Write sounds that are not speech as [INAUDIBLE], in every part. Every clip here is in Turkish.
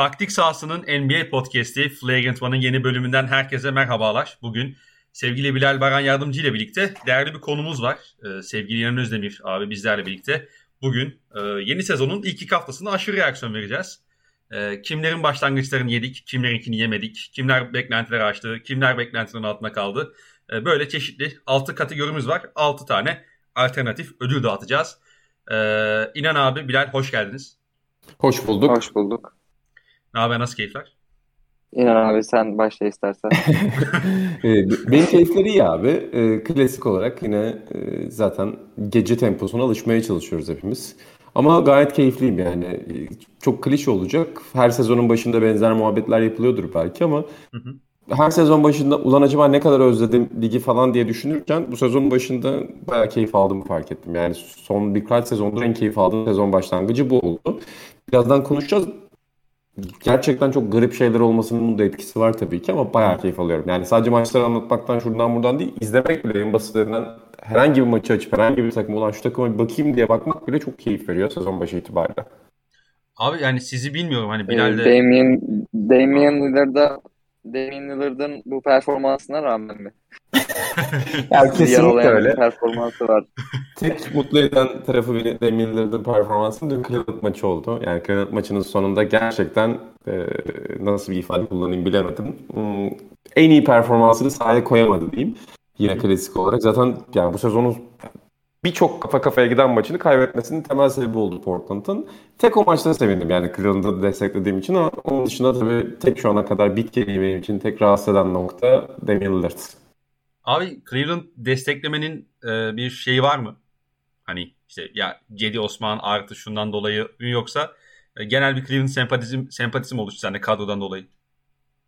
Taktik sahasının NBA podcast'i Flagrant One'ın yeni bölümünden herkese merhabalar. Bugün sevgili Bilal Baran Yardımcı ile birlikte değerli bir konumuz var. Ee, sevgili Yener Özdemir abi bizlerle birlikte bugün e, yeni sezonun ilk iki haftasında aşırı reaksiyon vereceğiz. E, kimlerin başlangıçlarını yedik, kimlerinkini yemedik, kimler beklentileri aştı, kimler beklentilerin altında kaldı. E, böyle çeşitli 6 kategorimiz var. 6 tane alternatif ödül dağıtacağız. E, İnan abi, Bilal hoş geldiniz. Hoş bulduk. Hoş bulduk. Ne haber, nasıl keyifler? İnan abi sen başla istersen. [LAUGHS] Ee, benim keyifleri iyi abi. Ee, klasik olarak yine e, zaten gece temposuna alışmaya çalışıyoruz hepimiz. Ama gayet keyifliyim yani. Ee, çok klişe olacak. Her sezonun başında benzer muhabbetler yapılıyordur belki ama hı hı. her sezon başında ulan acaba ne kadar özledim ligi falan diye düşünürken bu sezonun başında bayağı keyif aldığımı fark ettim. Yani son birkaç sezondur en keyif aldığım sezon başlangıcı bu oldu. Birazdan konuşacağız gerçekten çok garip şeyler olmasının da etkisi var tabii ki ama bayağı keyif alıyorum. Yani sadece maçları anlatmaktan şuradan buradan değil, izlemek bile en basitinden herhangi bir maçı açıp herhangi bir takım olan şu takıma bir bakayım diye bakmak bile çok keyif veriyor sezon başı itibariyle. Abi yani sizi bilmiyorum hani Bilal'de... Ee, Damian, Damian Lillard'a Damian Lillard'ın bu performansına rağmen mi? [LAUGHS] yani kesinlikle öyle. performansı var. Tek mutlu eden tarafı beni Damian Lillard'ın performansı dün Cleveland maçı oldu. Yani Cleveland maçının sonunda gerçekten e, nasıl bir ifade kullanayım bilemedim. Hmm, en iyi performansını sahaya koyamadı diyeyim. Yine klasik olarak. Zaten yani bu sezonun birçok kafa kafaya giden maçını kaybetmesinin temel sebebi oldu Portland'ın. Tek o maçta sevindim yani Cleveland'ı desteklediğim için ama onun dışında tabii tek şu ana kadar bitki benim için tek rahatsız eden nokta Damian Lillard. Abi Cleveland desteklemenin e, bir şeyi var mı? Hani işte ya Cedi Osman artı şundan dolayı yoksa e, genel bir Cleveland sempatizm, sempatizm oluştu sende kadrodan dolayı.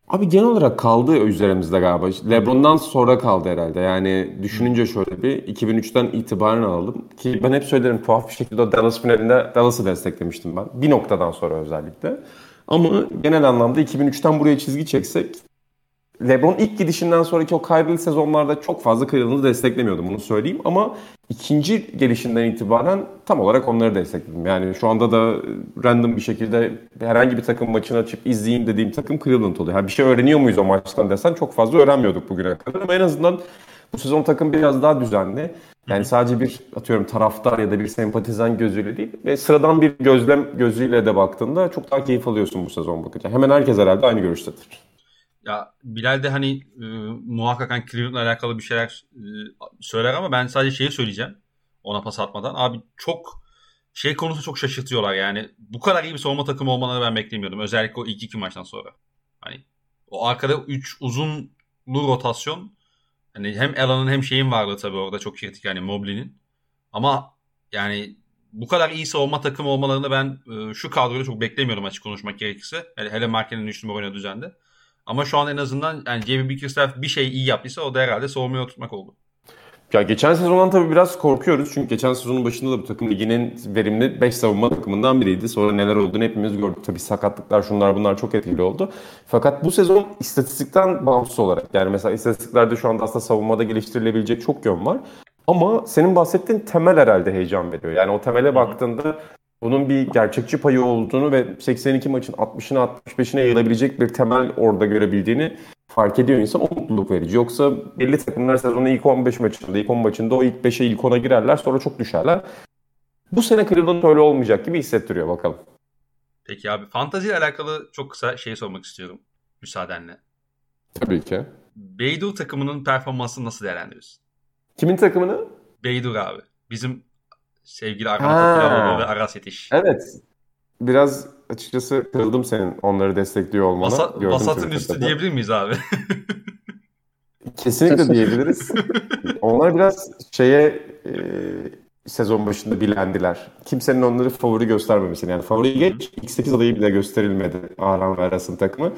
Abi genel olarak kaldı üzerimizde galiba. LeBron'dan sonra kaldı herhalde. Yani düşününce şöyle bir 2003'ten itibaren aldım. Ki ben hep söylerim tuhaf bir şekilde Dallas finalinde Dallas'ı desteklemiştim ben. Bir noktadan sonra özellikle. Ama genel anlamda 2003'ten buraya çizgi çeksek LeBron ilk gidişinden sonraki o kaybılı sezonlarda çok fazla Cleveland'ı desteklemiyordum bunu söyleyeyim ama ikinci gelişinden itibaren tam olarak onları destekledim. Yani şu anda da random bir şekilde herhangi bir takım maçını açıp izleyeyim dediğim takım Cleveland oluyor. Yani bir şey öğreniyor muyuz o maçtan desen çok fazla öğrenmiyorduk bugüne kadar ama en azından bu sezon takım biraz daha düzenli. Yani sadece bir atıyorum taraftar ya da bir sempatizan gözüyle değil ve sıradan bir gözlem gözüyle de baktığında çok daha keyif alıyorsun bu sezon bakınca. Hemen herkes herhalde aynı görüştedir. Ya Bilal de hani e, muhakkak hani Cleveland'la alakalı bir şeyler e, söyler ama ben sadece şeyi söyleyeceğim ona pas atmadan. Abi çok şey konusu çok şaşırtıyorlar yani. Bu kadar iyi bir savunma takımı olmalarını ben beklemiyordum. Özellikle o ilk iki maçtan sonra. Hani o arkada 3 uzunlu rotasyon hani hem Allen'ın hem şeyin vardı tabii orada çok kritik yani Mobley'nin. Ama yani bu kadar iyi savunma takımı olmalarını ben e, şu kadroda çok beklemiyordum açık konuşmak gerekirse. Hele, hele Marken'in 3 numara oynadığı düzende. Ama şu an en azından yani Jamie Bickerstaff bir şey iyi yaptıysa o da herhalde savunmaya oturtmak oldu. Ya geçen sezondan tabii biraz korkuyoruz. Çünkü geçen sezonun başında da bu takım liginin verimli 5 savunma takımından biriydi. Sonra neler olduğunu hepimiz gördük. Tabii sakatlıklar şunlar bunlar çok etkili oldu. Fakat bu sezon istatistikten bağımsız olarak yani mesela istatistiklerde şu anda aslında savunmada geliştirilebilecek çok yön var. Ama senin bahsettiğin temel herhalde heyecan veriyor. Yani o temele baktığında bunun bir gerçekçi payı olduğunu ve 82 maçın 60'ına 65'ine yayılabilecek bir temel orada görebildiğini fark ediyor insan. O mutluluk verici. Yoksa belli takımlar sezonun ilk 15 maçında, ilk 10 maçında o ilk 5'e ilk 10'a girerler sonra çok düşerler. Bu sene Cleveland öyle olmayacak gibi hissettiriyor bakalım. Peki abi fantazi ile alakalı çok kısa şey sormak istiyorum müsaadenle. Tabii ki. Beydur takımının performansını nasıl değerlendiriyorsun? Kimin takımını? Beydur abi. Bizim sevgili Hakan Topaloğlu ve Aras Yetiş. Evet. Biraz açıkçası kırıldım senin onları destekliyor olmana. Basa, basatın üstü diyebilir miyiz abi? [LAUGHS] Kesinlikle diyebiliriz. [LAUGHS] Onlar biraz şeye e, sezon başında bilendiler. Kimsenin onları favori göstermemesini. Yani favori geç X8 adayı bile gösterilmedi Arhan ve Aras'ın takımı.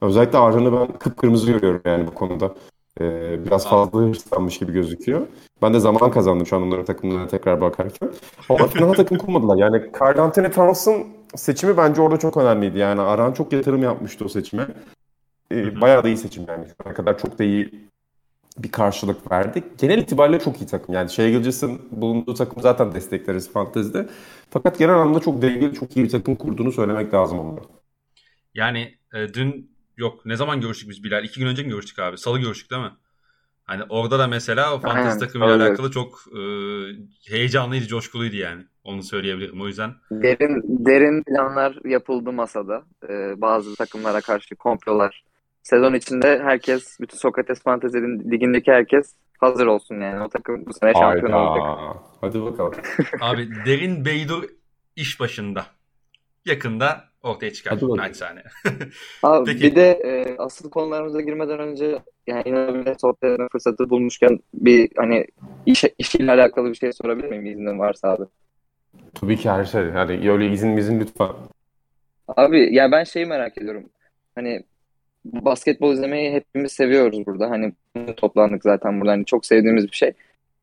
Özellikle Arhan'ı ben kıpkırmızı görüyorum yani bu konuda. Ee, biraz fazla hırslanmış gibi gözüküyor. Ben de zaman kazandım şu an onların takımlarına tekrar bakarken. Ama final [LAUGHS] takım kurmadılar. Yani Carl Anthony Towns'ın seçimi bence orada çok önemliydi. Yani Aran çok yatırım yapmıştı o seçime. Ee, bayağı da iyi seçim yani. Şu ana kadar çok da iyi bir karşılık verdik. Genel itibariyle çok iyi takım. Yani Shea Gilgis'in bulunduğu takım zaten destekleriz fantezide. Fakat genel anlamda çok dengeli, çok iyi bir takım kurduğunu söylemek lazım onlara. Yani e, dün yok ne zaman görüştük biz Bilal? İki gün önce mi görüştük abi? Salı görüştük değil mi? Hani orada da mesela o fantasy takımıyla evet. alakalı çok e, heyecanlıydı, coşkuluydu yani. Onu söyleyebilirim. O yüzden Derin derin planlar yapıldı masada. Ee, bazı takımlara karşı komplolar. Sezon içinde herkes, bütün Sokrates Fantasy Ligi'ndeki herkes hazır olsun yani. O takım bu sene şampiyon olacak. Hadi bakalım. abi Derin Beydur iş başında. Yakında ortaya çıkar. Naçizane. Abi [LAUGHS] Peki. bir de e, asıl konularımıza girmeden önce yani inanılmaz sohbet etme fırsatı bulmuşken bir hani iş, işiyle alakalı bir şey sorabilir miyim iznin varsa abi? Tabii ki her şey. Hadi öyle izin izin lütfen. Abi ya ben şeyi merak ediyorum. Hani basketbol izlemeyi hepimiz seviyoruz burada. Hani toplandık zaten burada. Hani çok sevdiğimiz bir şey.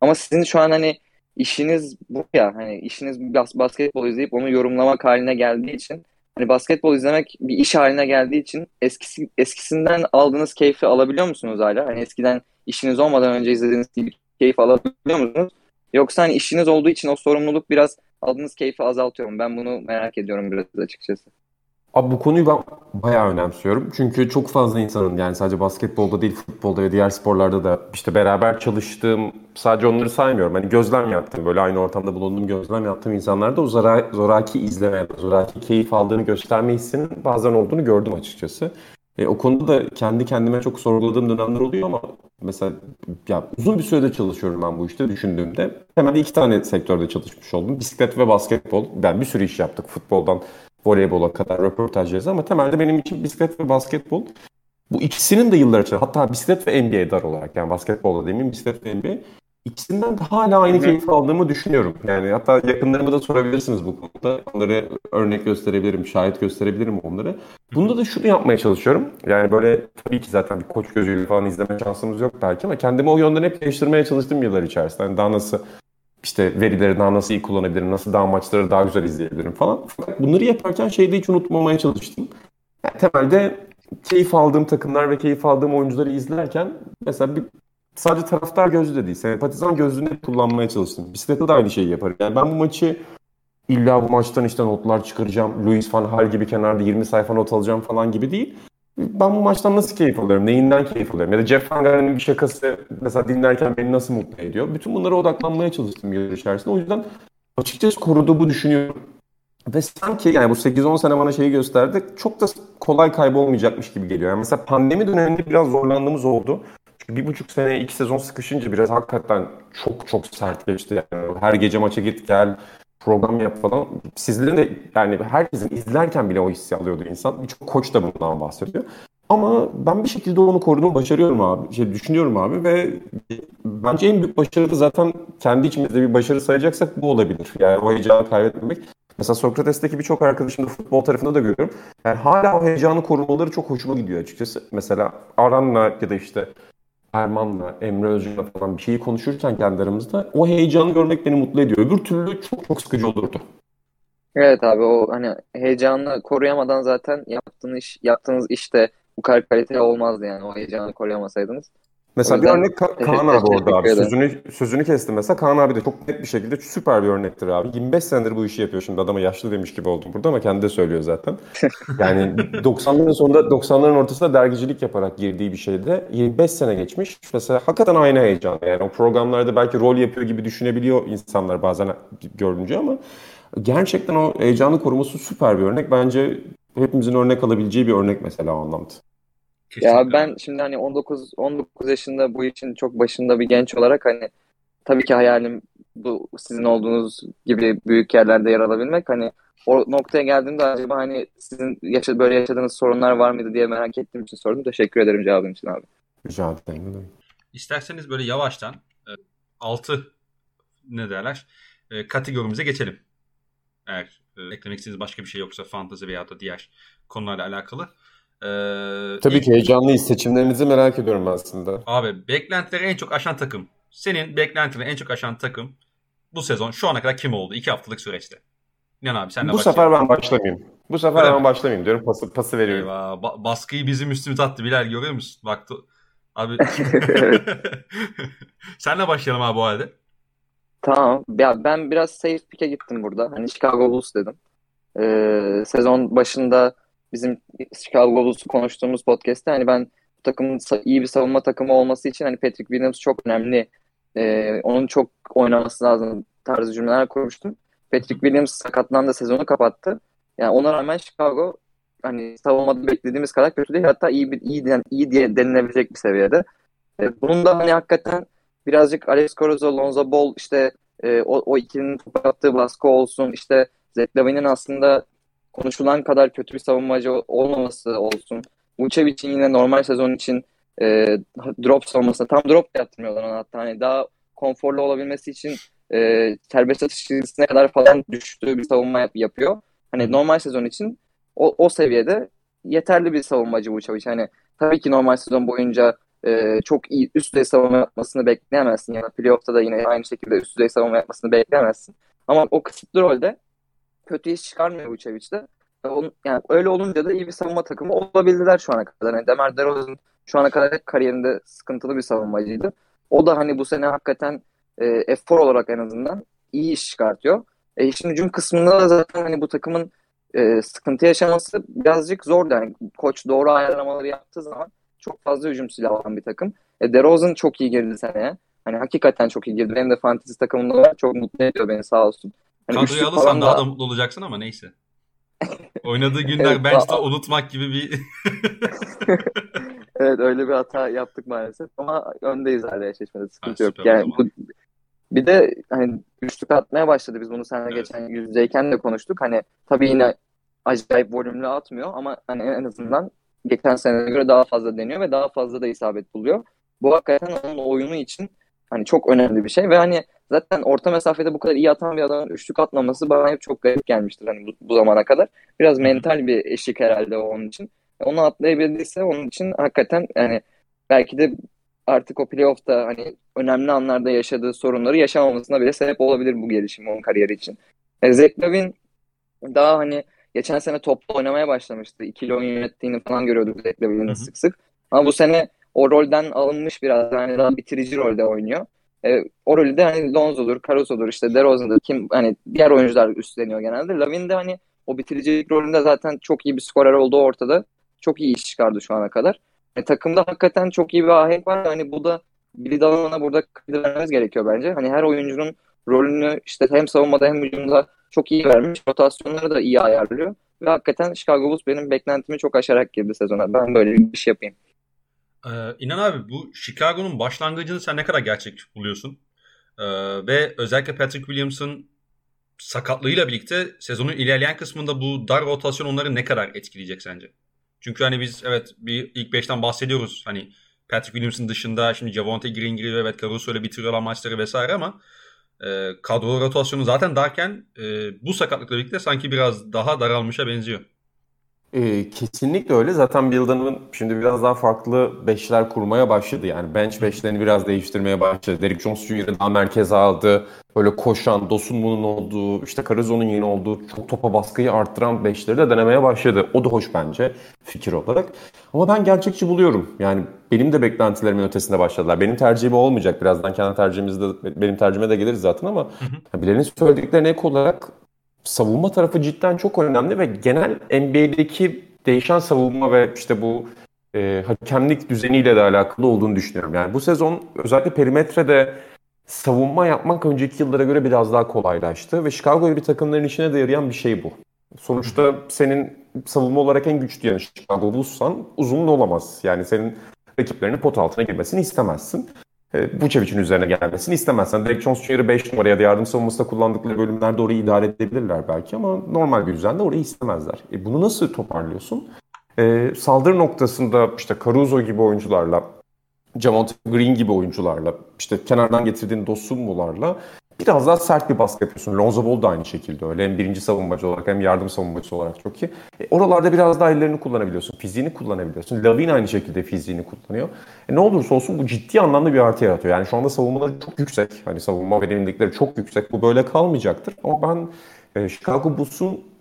Ama sizin şu an hani işiniz bu ya. Hani işiniz bas basketbol izleyip onu yorumlamak haline geldiği için hani basketbol izlemek bir iş haline geldiği için eskisi eskisinden aldığınız keyfi alabiliyor musunuz hala? Hani eskiden işiniz olmadan önce izlediğiniz gibi keyif alabiliyor musunuz? Yoksa hani işiniz olduğu için o sorumluluk biraz aldığınız keyfi azaltıyor mu? Ben bunu merak ediyorum biraz açıkçası. Abi bu konuyu ben bayağı önemsiyorum. Çünkü çok fazla insanın yani sadece basketbolda değil futbolda ve diğer sporlarda da işte beraber çalıştığım sadece onları saymıyorum. Hani gözlem yaptım böyle aynı ortamda bulunduğum gözlem yaptığım insanlarda o zora, zoraki izleme, zoraki keyif aldığını gösterme hissinin bazen olduğunu gördüm açıkçası. E, o konuda da kendi kendime çok sorguladığım dönemler oluyor ama mesela ya uzun bir süredir çalışıyorum ben bu işte düşündüğümde. Hemen iki tane sektörde çalışmış oldum. Bisiklet ve basketbol. Ben bir sürü iş yaptık futboldan voleybola kadar röportaj yazı ama temelde benim için bisiklet ve basketbol. Bu ikisinin de yıllar içinde hatta bisiklet ve NBA dar olarak yani basketbolda demeyeyim bisiklet ve NBA ikisinden de hala aynı keyif aldığımı düşünüyorum. Yani hatta yakınlarıma da sorabilirsiniz bu konuda. Onları örnek gösterebilirim, şahit gösterebilirim onları. Bunda da şunu yapmaya çalışıyorum. Yani böyle tabii ki zaten bir koç gözüyle falan izleme şansımız yok belki ama kendimi o yönden hep geliştirmeye çalıştım yıllar içerisinde. Yani daha nasıl işte verileri daha nasıl iyi kullanabilirim, nasıl daha maçları daha güzel izleyebilirim falan. Fakat bunları yaparken şeyi de hiç unutmamaya çalıştım. Yani temelde keyif aldığım takımlar ve keyif aldığım oyuncuları izlerken mesela bir sadece taraftar gözü de değil, sempatizan gözünü kullanmaya çalıştım. Bisiklette de aynı şeyi yaparım. Yani ben bu maçı illa bu maçtan işte notlar çıkaracağım. Louis van Gaal gibi kenarda 20 sayfa not alacağım falan gibi değil. Ben bu maçtan nasıl keyif alıyorum? Neyinden keyif alıyorum? Ya da Jeff Van Gaal'in bir şakası mesela dinlerken beni nasıl mutlu ediyor? Bütün bunlara odaklanmaya çalıştım yıllar içerisinde. O yüzden açıkçası koruduğumu düşünüyorum. Ve sanki yani bu 8-10 sene bana şeyi gösterdi. Çok da kolay kaybolmayacakmış gibi geliyor. Yani mesela pandemi döneminde biraz zorlandığımız oldu. Çünkü bir buçuk sene, iki sezon sıkışınca biraz hakikaten çok çok sert geçti. Yani her gece maça git gel, program yap falan. Sizlerin de yani herkesin izlerken bile o hissi alıyordu insan. Birçok koç da bundan bahsediyor. Ama ben bir şekilde onu koruduğumu başarıyorum abi. Şey düşünüyorum abi ve bence en büyük başarı da zaten kendi içimizde bir başarı sayacaksak bu olabilir. Yani o heyecanı kaybetmemek. Mesela Sokrates'teki birçok arkadaşım da futbol tarafında da görüyorum. Yani hala o heyecanı korumaları çok hoşuma gidiyor açıkçası. Mesela Aran'la ya da işte Erman'la, Emre Özcan'la falan bir şeyi konuşurken kendi aramızda o heyecanı görmek beni mutlu ediyor. Öbür türlü çok çok sıkıcı olurdu. Evet abi o hani heyecanı koruyamadan zaten yaptığınız iş, yaptığınız işte bu kadar kaliteli olmazdı yani o heyecanı koruyamasaydınız. Mesela bir örnek Ka- Kaan abi orada abi. Sözünü, sözünü kestim mesela. Kaan abi de çok net bir şekilde süper bir örnektir abi. 25 senedir bu işi yapıyor şimdi. Adama yaşlı demiş gibi oldum burada ama kendi de söylüyor zaten. Yani [LAUGHS] 90'ların sonunda 90'ların ortasında dergicilik yaparak girdiği bir şeyde 25 sene geçmiş. Mesela hakikaten aynı heyecan. Yani o programlarda belki rol yapıyor gibi düşünebiliyor insanlar bazen görünce ama gerçekten o heyecanı koruması süper bir örnek. Bence hepimizin örnek alabileceği bir örnek mesela o anlamda. Kesinlikle. Ya ben şimdi hani 19 19 yaşında bu işin çok başında bir genç olarak hani tabii ki hayalim bu sizin olduğunuz gibi büyük yerlerde yer alabilmek. Hani o noktaya geldiğimde acaba hani sizin yaşa böyle yaşadığınız sorunlar var mıydı diye merak ettiğim için sordum. Teşekkür ederim cevabın için abi. Rica ederim. İsterseniz böyle yavaştan 6 ne derler e, kategorimize geçelim. Eğer e, eklemek istediğiniz başka bir şey yoksa fantazi veya da diğer konularla alakalı. E, Tabii ilk- ki heyecanlıyız. Seçimlerinizi merak ediyorum aslında. Abi beklentileri en çok aşan takım. Senin beklentileri en çok aşan takım bu sezon şu ana kadar kim oldu? 2 haftalık süreçte. İnan abi senle Bu sefer ben başlamayayım. Bu sefer Öyle ben mi? başlamayayım diyorum. Pası, pası veriyorum. Eyvah, ba- baskıyı bizim üstümüze attı Bilal görüyor musun? Baktı. Abi [LAUGHS] [LAUGHS] senle başlayalım abi bu halde. Tamam. Ya ben biraz safe pick'e gittim burada. Hani Chicago Bulls dedim. Ee, sezon başında bizim Chicago Bulls'u konuştuğumuz podcast'te hani ben bu takımın iyi bir savunma takımı olması için hani Patrick Williams çok önemli. Ee, onun çok oynaması lazım tarzı cümleler kurmuştum. Patrick Williams sakatlandı sezonu kapattı. Yani ona rağmen Chicago hani savunmada beklediğimiz kadar kötü değil. Hatta iyi bir iyi, iyi diye denilebilecek bir seviyede. E, bunun da hani hakikaten birazcık Alex Caruso, Lonzo Ball işte e, o, o ikilinin topa attığı baskı olsun. işte Zach aslında konuşulan kadar kötü bir savunmacı olmaması olsun. Vucevic'in yine normal sezon için e, drop savunmasına tam drop da yaptırmıyorlar ona hatta hani daha konforlu olabilmesi için e, serbest atış kadar falan düştüğü bir savunma yap, yapıyor. Hani normal sezon için o, o seviyede yeterli bir savunmacı Vucevic. Hani tabii ki normal sezon boyunca e, çok iyi üst düzey savunma yapmasını bekleyemezsin. Yani playoff'ta da yine aynı şekilde üst düzey savunma yapmasını bekleyemezsin. Ama o kısıtlı rolde kötü iş çıkarmıyor Vucevic de. Yani öyle olunca da iyi bir savunma takımı olabildiler şu ana kadar. Yani Demar DeRozan şu ana kadar kariyerinde sıkıntılı bir savunmacıydı. O da hani bu sene hakikaten e, efor olarak en azından iyi iş çıkartıyor. E, işin hücum kısmında da zaten hani bu takımın e, sıkıntı yaşaması birazcık zor. Yani koç doğru ayarlamaları yaptığı zaman çok fazla hücum silahı olan bir takım. E, DeRozan çok iyi girdi seneye. Hani hakikaten çok iyi girdi. Benim de fantasy takımımda. Çok mutlu ediyor beni sağ olsun. Hani Kadroyu alırsan daha da mutlu olacaksın ama neyse. [LAUGHS] Oynadığı günler evet, bench'te unutmak gibi bir... [LAUGHS] evet öyle bir hata yaptık maalesef ama öndeyiz hala eşleşmede sıkıntı ha, yok. Yani bu, bir de hani üçlük atmaya başladı. Biz bunu seninle evet. geçen yüzdeyken de konuştuk. Hani tabii yine acayip volümlü atmıyor ama hani en azından geçen seneye göre daha fazla deniyor ve daha fazla da isabet buluyor. Bu hakikaten onun oyunu için hani çok önemli bir şey ve hani zaten orta mesafede bu kadar iyi atan bir adamın üçlük atmaması bana hep çok garip gelmiştir hani bu, bu zamana kadar. Biraz mental bir eşik herhalde onun için. Onu atlayabildiyse onun için hakikaten yani belki de artık o playoff'ta hani önemli anlarda yaşadığı sorunları yaşamamasına bile sebep olabilir bu gelişim onun kariyeri için. E, Zach Lavin daha hani geçen sene toplu oynamaya başlamıştı. İkili oyun yönettiğini falan görüyorduk Zach Lavin'in sık sık. Ama bu sene o rolden alınmış biraz yani daha bitirici rolde oynuyor. E, o rolü de hani Lonzo'dur, Caruso'dur, işte DeRozan'dır kim hani diğer oyuncular üstleniyor genelde. Lavin de hani o bitiricilik rolünde zaten çok iyi bir skorer olduğu ortada. Çok iyi iş çıkardı şu ana kadar. E, takımda hakikaten çok iyi bir ahenk var. Hani bu da Billy Donovan'a burada kredi vermemiz gerekiyor bence. Hani her oyuncunun rolünü işte hem savunmada hem hücumda çok iyi vermiş. Rotasyonları da iyi ayarlıyor. Ve hakikaten Chicago Bulls benim beklentimi çok aşarak girdi sezona. Ben böyle bir şey yapayım. Ee, İnan abi bu Chicago'nun başlangıcını sen ne kadar gerçek buluyorsun? Ee, ve özellikle Patrick Williams'ın sakatlığıyla birlikte sezonun ilerleyen kısmında bu dar rotasyon onları ne kadar etkileyecek sence? Çünkü hani biz evet bir ilk beşten bahsediyoruz. Hani Patrick Williams'ın dışında şimdi Javonte Green giriyor evet Caruso ile bitiriyorlar maçları vesaire ama e, kadro rotasyonu zaten darken e, bu sakatlıkla birlikte sanki biraz daha daralmışa benziyor. E, kesinlikle öyle. Zaten Bill Donovan şimdi biraz daha farklı beşler kurmaya başladı. Yani bench beşlerini biraz değiştirmeye başladı. Derrick Jones Jr.'ı daha merkeze aldı. Böyle koşan, Dosunmu'nun olduğu, işte Carizo'nun yeni olduğu çok topa baskıyı arttıran beşleri de denemeye başladı. O da hoş bence fikir olarak. Ama ben gerçekçi buluyorum. Yani benim de beklentilerimin ötesinde başladılar. Benim tercihim olmayacak. Birazdan kendi tercihimizde benim tercihime de geliriz zaten ama hı Bilal'in söylediklerine ek olarak savunma tarafı cidden çok önemli ve genel NBA'deki değişen savunma ve işte bu e, hakemlik düzeniyle de alakalı olduğunu düşünüyorum. Yani bu sezon özellikle perimetrede savunma yapmak önceki yıllara göre biraz daha kolaylaştı ve Chicago gibi takımların içine de yarayan bir şey bu. Sonuçta senin savunma olarak en güçlü yanı Chicago Bulls'san uzun olamaz. Yani senin rakiplerinin pot altına girmesini istemezsin e, Vucevic'in üzerine gelmesini istemezsen. Jones Jr. 5 numaraya da yardım savunmasında kullandıkları bölümlerde orayı idare edebilirler belki ama normal bir düzende orayı istemezler. E bunu nasıl toparlıyorsun? E, saldırı noktasında işte Caruso gibi oyuncularla, Javonte Green gibi oyuncularla, işte kenardan getirdiğin Dosunmu'larla biraz daha sert bir baskı yapıyorsun. Lonzo Ball da aynı şekilde öyle. Hem birinci savunmacı olarak hem yardım savunmacısı olarak çok iyi. E, oralarda biraz daha ellerini kullanabiliyorsun. Fiziğini kullanabiliyorsun. Lavin aynı şekilde fiziğini kullanıyor. E, ne olursa olsun bu ciddi anlamda bir artı yaratıyor. Yani şu anda savunmaları çok yüksek. Hani savunma verimlilikleri çok yüksek. Bu böyle kalmayacaktır. Ama ben e, Chicago Bulls'un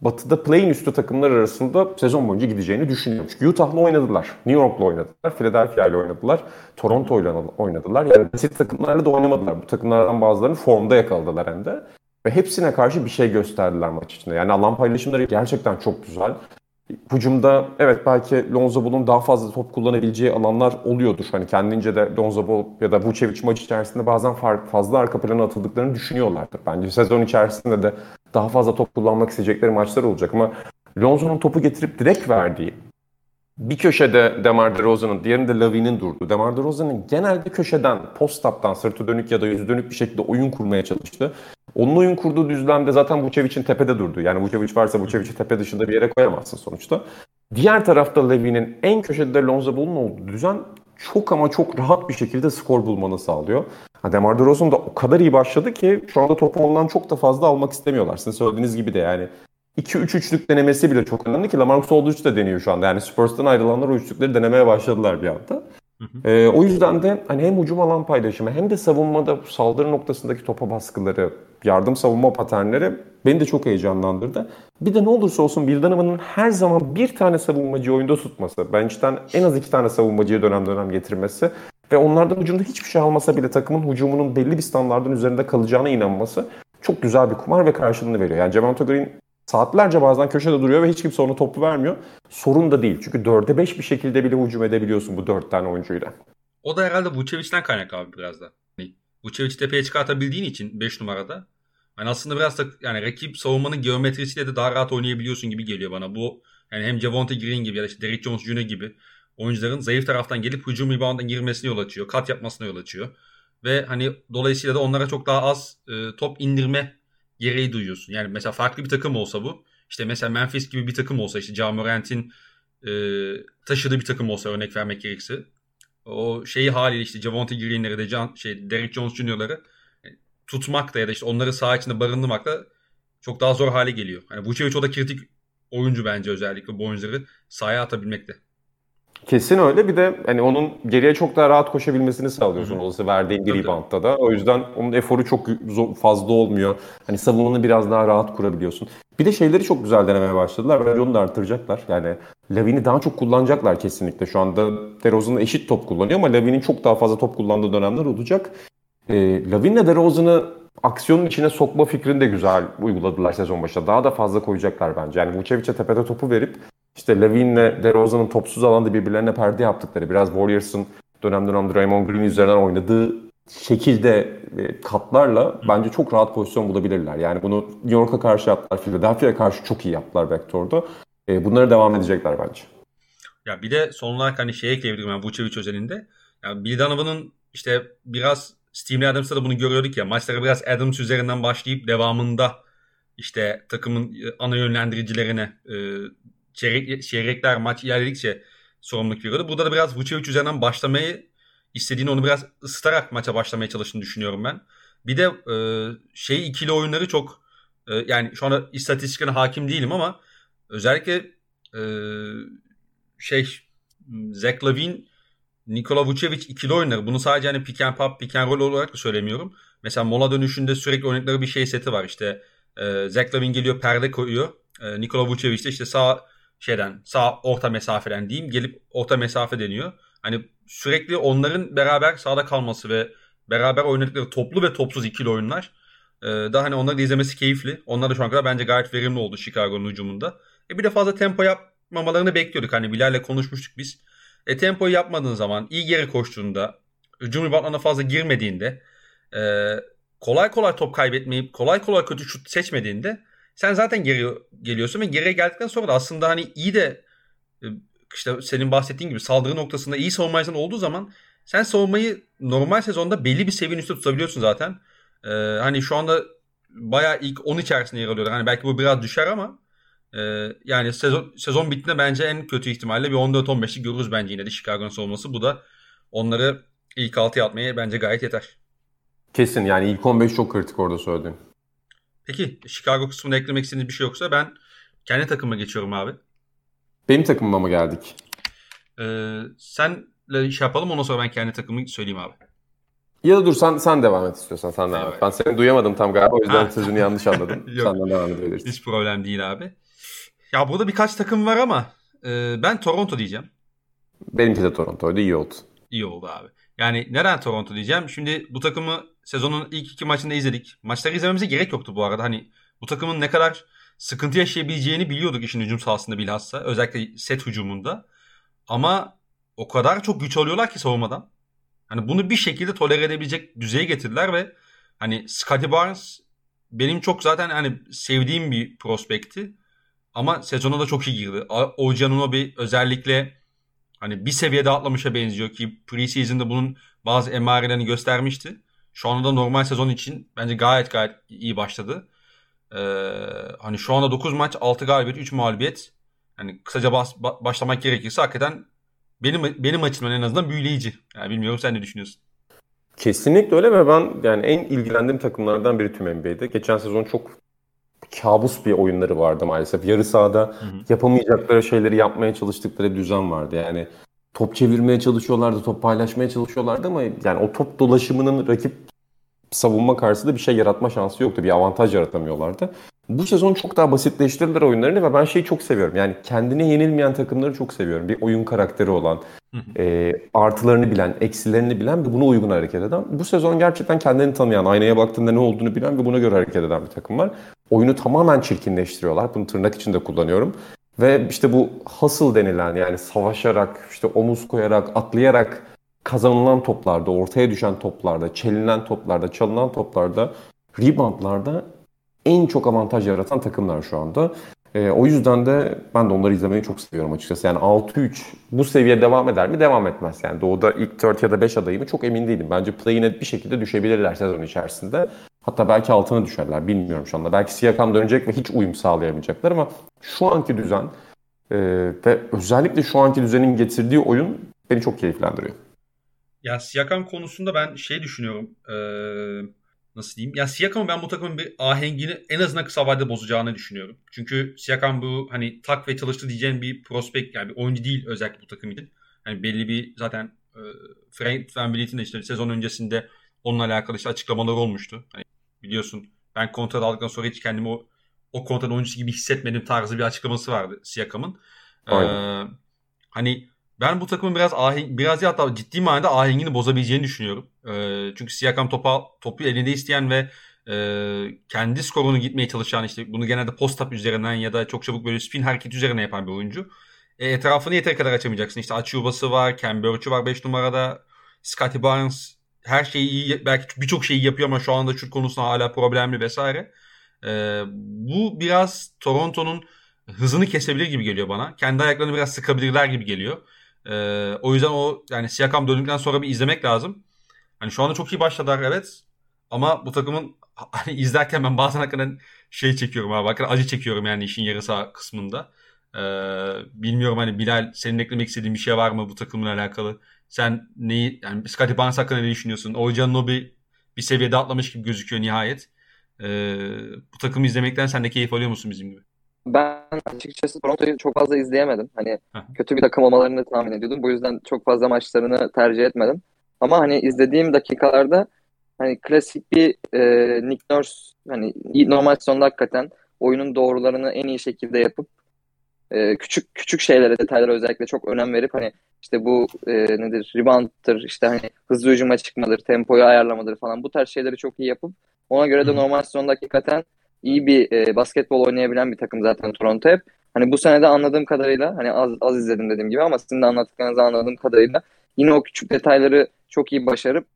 Batı'da play-in üstü takımlar arasında sezon boyunca gideceğini düşünüyorum. Çünkü Utah'la oynadılar, New York'la oynadılar, Philadelphia ile oynadılar, Toronto ile oynadılar. Yani basit takımlarla da oynamadılar. Bu takımlardan bazılarını formda yakaladılar hem de. Ve hepsine karşı bir şey gösterdiler maç içinde. Yani alan paylaşımları gerçekten çok güzel. Hücumda evet belki Lonzo Ball'un daha fazla top kullanabileceği alanlar oluyordur. Hani kendince de Lonzo Ball ya da Vucevic maç içerisinde bazen fazla arka plana atıldıklarını düşünüyorlardır. Bence sezon içerisinde de daha fazla top kullanmak isteyecekleri maçlar olacak ama Lonzo'nun topu getirip direkt verdiği bir köşede Demar DeRozan'ın, diğerinde Lavin'in durdu. Demar DeRozan'ın genelde köşeden, post-up'tan sırtı dönük ya da yüzü dönük bir şekilde oyun kurmaya çalıştı. Onun oyun kurduğu düzlemde zaten Vucevic'in tepede durdu. Yani Vucevic varsa Vucevic'i tepe dışında bir yere koyamazsın sonuçta. Diğer tarafta Levin'in en köşede Lonzo Ball'un olduğu düzen çok ama çok rahat bir şekilde skor bulmanı sağlıyor. Demar DeRozan da o kadar iyi başladı ki şu anda topu ondan çok da fazla almak istemiyorlar. Sizin söylediğiniz gibi de yani 2-3-3'lük denemesi bile çok önemli ki Lamarcus Aldridge de deniyor şu anda. Yani Spurs'tan ayrılanlar o üçlükleri denemeye başladılar bir anda. Ee, o yüzden de hani hem hücum alan paylaşımı hem de savunmada saldırı noktasındaki topa baskıları, yardım savunma paternleri beni de çok heyecanlandırdı. Bir de ne olursa olsun Vildanova'nın her zaman bir tane savunmacı oyunda tutması, bench'ten en az iki tane savunmacıyı dönem dönem getirmesi ve onlardan hücumda hiçbir şey almasa bile takımın hücumunun belli bir standartın üzerinde kalacağına inanması çok güzel bir kumar ve karşılığını veriyor. Yani Javante Green Saatlerce bazen köşede duruyor ve hiç kimse ona topu vermiyor. Sorun da değil. Çünkü 4'e 5 bir şekilde bile hücum edebiliyorsun bu 4 tane oyuncuyla. O da herhalde Vucevic'den kaynak abi biraz da. Hani Vucevic'i tepeye çıkartabildiğin için 5 numarada. Hani aslında biraz da yani rakip savunmanın geometrisiyle de daha rahat oynayabiliyorsun gibi geliyor bana. Bu yani hem Javonte Green gibi ya da işte Derrick Jones Jr. gibi oyuncuların zayıf taraftan gelip hücum rebound'a girmesine yol açıyor. Kat yapmasına yol açıyor. Ve hani dolayısıyla da onlara çok daha az e, top indirme gereği duyuyorsun. Yani mesela farklı bir takım olsa bu. İşte mesela Memphis gibi bir takım olsa işte Ja Morant'in e, taşıdığı bir takım olsa örnek vermek gerekirse. O şeyi haliyle işte Javonte Green'leri de Can, şey Derrick Jones Jr.'ları tutmak da ya da işte onları saha içinde barındırmak da çok daha zor hale geliyor. Hani Vucevic o da kritik oyuncu bence özellikle bu oyuncuları sahaya atabilmekte. Kesin öyle. Bir de hani onun geriye çok daha rahat koşabilmesini sağlıyorsun Hı-hı. olası verdiğin bir reboundda da. O yüzden onun eforu çok fazla olmuyor. Hani savunmanı biraz daha rahat kurabiliyorsun. Bir de şeyleri çok güzel denemeye başladılar. Bence onu da artıracaklar. Yani Lavin'i daha çok kullanacaklar kesinlikle. Şu anda DeRozan eşit top kullanıyor ama Lavin'in çok daha fazla top kullandığı dönemler olacak. E, Lavin'le DeRozan'ı aksiyonun içine sokma fikrini de güzel uyguladılar sezon başında. Daha da fazla koyacaklar bence. Yani Vucevic'e tepede topu verip işte Levin'le DeRozan'ın topsuz alanda birbirlerine perde yaptıkları, biraz Warriors'ın dönem dönem Draymond Green üzerinden oynadığı şekilde e, katlarla bence çok rahat pozisyon bulabilirler. Yani bunu New York'a karşı yaptılar, Philadelphia'ya karşı çok iyi yaptılar Vektor'da. E, bunları devam edecekler bence. Ya bir de son olarak hani şey ekleyebilirim ben Vucevic özelinde. Yani Bill Donovan'ın işte biraz Steven Adams'ta da bunu görüyorduk ya maçlara biraz Adams üzerinden başlayıp devamında işte takımın e, ana yönlendiricilerine e, çeyrek, çeyrekler maç ilerledikçe sorumluluk veriyordu. Burada da biraz Vucevic üzerinden başlamayı istediğini onu biraz ısıtarak maça başlamaya çalıştığını düşünüyorum ben. Bir de e, şey ikili oyunları çok e, yani şu anda istatistiklerine hakim değilim ama özellikle e, şey Zach Lavin Nikola Vucevic ikili oyunları. Bunu sadece hani pick and pop, pick and roll olarak da söylemiyorum. Mesela mola dönüşünde sürekli oynadıkları bir şey seti var. İşte e, Zach Lavin geliyor perde koyuyor. E, Nikola Vucevic de işte sağ şeyden sağ orta mesafeden diyeyim gelip orta mesafe deniyor. Hani sürekli onların beraber sahada kalması ve beraber oynadıkları toplu ve topsuz ikili oyunlar e, da hani onları izlemesi keyifli. Onlar da şu an kadar bence gayet verimli oldu Chicago'nun hücumunda. E bir de fazla tempo yapmamalarını bekliyorduk. Hani Bilal'le konuşmuştuk biz. E tempoyu yapmadığın zaman, iyi geri koştuğunda, hücum reboundlarına fazla girmediğinde, e, kolay kolay top kaybetmeyip kolay kolay kötü şut seçmediğinde sen zaten geri geliyorsun ve geriye geldikten sonra da aslında hani iyi de e, işte senin bahsettiğin gibi saldırı noktasında iyi savunmaysan olduğu zaman sen savunmayı normal sezonda belli bir seviyenin üstünde tutabiliyorsun zaten. Ee, hani şu anda bayağı ilk 10 içerisinde yer alıyorlar. Hani belki bu biraz düşer ama e, yani sezon, sezon bittiğinde bence en kötü ihtimalle bir 14-15'lik görürüz bence yine de Chicago'nun savunması. Bu da onları ilk 6'ya atmaya bence gayet yeter. Kesin yani ilk 15 çok kritik orada söylediğin. Peki Chicago kısmında eklemek istediğiniz bir şey yoksa ben kendi takımıma geçiyorum abi. Benim takımıma mı geldik? Ee, senle iş yapalım ondan sonra ben kendi takımımı söyleyeyim abi. Ya da dur sen, sen devam et istiyorsan sen devam et. Ben seni duyamadım tam galiba o yüzden sözünü yanlış anladım. [LAUGHS] Yok, Senden devam edebilirsin. Hiç problem değil abi. Ya burada birkaç takım var ama e, ben Toronto diyeceğim. Benimki de Toronto'ydu iyi oldu. İyi oldu abi. Yani neden Toronto diyeceğim? Şimdi bu takımı sezonun ilk iki maçında izledik. Maçları izlememize gerek yoktu bu arada. Hani bu takımın ne kadar sıkıntı yaşayabileceğini biliyorduk işin hücum sahasında bilhassa. Özellikle set hücumunda. Ama o kadar çok güç alıyorlar ki savunmadan. Hani bunu bir şekilde tolere edebilecek düzeye getirdiler ve hani Scotty Barnes benim çok zaten hani sevdiğim bir prospekti. Ama sezona da çok iyi girdi. Ocanuno bir özellikle hani bir seviyede atlamışa benziyor ki preseason'da bunun bazı emarelerini göstermişti. Şu anda da normal sezon için bence gayet gayet iyi başladı. Ee, hani şu anda 9 maç 6 galibiyet 3 mağlubiyet. Hani kısaca bas, başlamak gerekirse hakikaten benim benim açımdan en azından büyüleyici. Yani bilmiyorum sen ne düşünüyorsun? Kesinlikle öyle ve ben yani en ilgilendiğim takımlardan biri tüm NBA'de. Geçen sezon çok kabus bir oyunları vardı maalesef. Yarı sahada hı hı. yapamayacakları şeyleri yapmaya çalıştıkları bir düzen vardı. Yani top çevirmeye çalışıyorlardı, top paylaşmaya çalışıyorlardı ama yani o top dolaşımının rakip savunma karşısında bir şey yaratma şansı yoktu. Bir avantaj yaratamıyorlardı. Bu sezon çok daha basitleştirdiler oyunlarını ve ben şeyi çok seviyorum. Yani kendine yenilmeyen takımları çok seviyorum. Bir oyun karakteri olan, e, artılarını bilen, eksilerini bilen ve buna uygun hareket eden. Bu sezon gerçekten kendini tanıyan, aynaya baktığında ne olduğunu bilen ve buna göre hareket eden bir takım var. Oyunu tamamen çirkinleştiriyorlar. Bunu tırnak içinde kullanıyorum. Ve işte bu hustle denilen yani savaşarak, işte omuz koyarak, atlayarak kazanılan toplarda, ortaya düşen toplarda, çelinen toplarda, çalınan toplarda, reboundlarda en çok avantaj yaratan takımlar şu anda. E, o yüzden de ben de onları izlemeyi çok seviyorum açıkçası. Yani 6-3 bu seviye devam eder mi? Devam etmez. Yani Doğu'da ilk 4 ya da 5 adayı mı çok emin değilim. Bence play-in'e bir şekilde düşebilirler sezon içerisinde. Hatta belki altına düşerler. Bilmiyorum şu anda. Belki Siakam dönecek ve hiç uyum sağlayamayacaklar ama şu anki düzen e, ve özellikle şu anki düzenin getirdiği oyun beni çok keyiflendiriyor. Ya Siakam konusunda ben şey düşünüyorum. Ee, nasıl diyeyim? Ya Siakam'ın ben bu takımın bir ahengini en azından kısa vadede bozacağını düşünüyorum. Çünkü Siakam bu hani tak ve çalıştı diyeceğin bir prospekt yani bir oyuncu değil özellikle bu takım için. Hani belli bir zaten e, Frank Van Vliet'in de işte sezon öncesinde onunla alakalı işte açıklamalar olmuştu. Hani biliyorsun ben kontrat aldıktan sonra hiç kendimi o, o kontrat oyuncusu gibi hissetmedim tarzı bir açıklaması vardı Siakam'ın. Ee, hani ben bu takımın biraz aheng, biraz ya hatta ciddi manada ahengini bozabileceğini düşünüyorum. E, çünkü Siakam topa, topu elinde isteyen ve e, kendi skorunu gitmeye çalışan işte bunu genelde post-up üzerinden ya da çok çabuk böyle spin hareket üzerine yapan bir oyuncu. E, etrafını yeter kadar açamayacaksın. İşte Açıyubası var, Burch'u var 5 numarada. Scotty Barnes her şeyi iyi, belki birçok şeyi yapıyor ama şu anda şut konusunda hala problemli vesaire. E, bu biraz Toronto'nun hızını kesebilir gibi geliyor bana. Kendi ayaklarını biraz sıkabilirler gibi geliyor. Ee, o yüzden o yani Siakam döndükten sonra bir izlemek lazım. Hani şu anda çok iyi başladılar evet. Ama bu takımın [LAUGHS] hani izlerken ben bazen hakikaten şey çekiyorum abi. Hakikaten acı çekiyorum yani işin yarısı kısmında. Ee, bilmiyorum hani Bilal senin eklemek istediğin bir şey var mı bu takımla alakalı? Sen neyi yani Scottie Barnes hakkında ne düşünüyorsun? Oğuzcan o bir, bir seviyede atlamış gibi gözüküyor nihayet. Ee, bu takımı izlemekten sen de keyif alıyor musun bizim gibi? Ben açıkçası Toronto'yu çok fazla izleyemedim. Hani kötü bir takım olmalarını tahmin ediyordum. Bu yüzden çok fazla maçlarını tercih etmedim. Ama hani izlediğim dakikalarda hani klasik bir e, Nick Nurse hani normal sonunda hakikaten oyunun doğrularını en iyi şekilde yapıp e, küçük küçük şeylere detaylara özellikle çok önem verip hani işte bu e, nedir rebound'tır işte hani hızlı hücuma çıkmadır tempoyu ayarlamadır falan bu tarz şeyleri çok iyi yapıp ona göre de normal sonunda hakikaten iyi bir e, basketbol oynayabilen bir takım zaten Toronto hep. Hani bu senede anladığım kadarıyla hani az, az izledim dediğim gibi ama sizin de anlattıklarınızı anladığım kadarıyla yine o küçük detayları çok iyi başarıp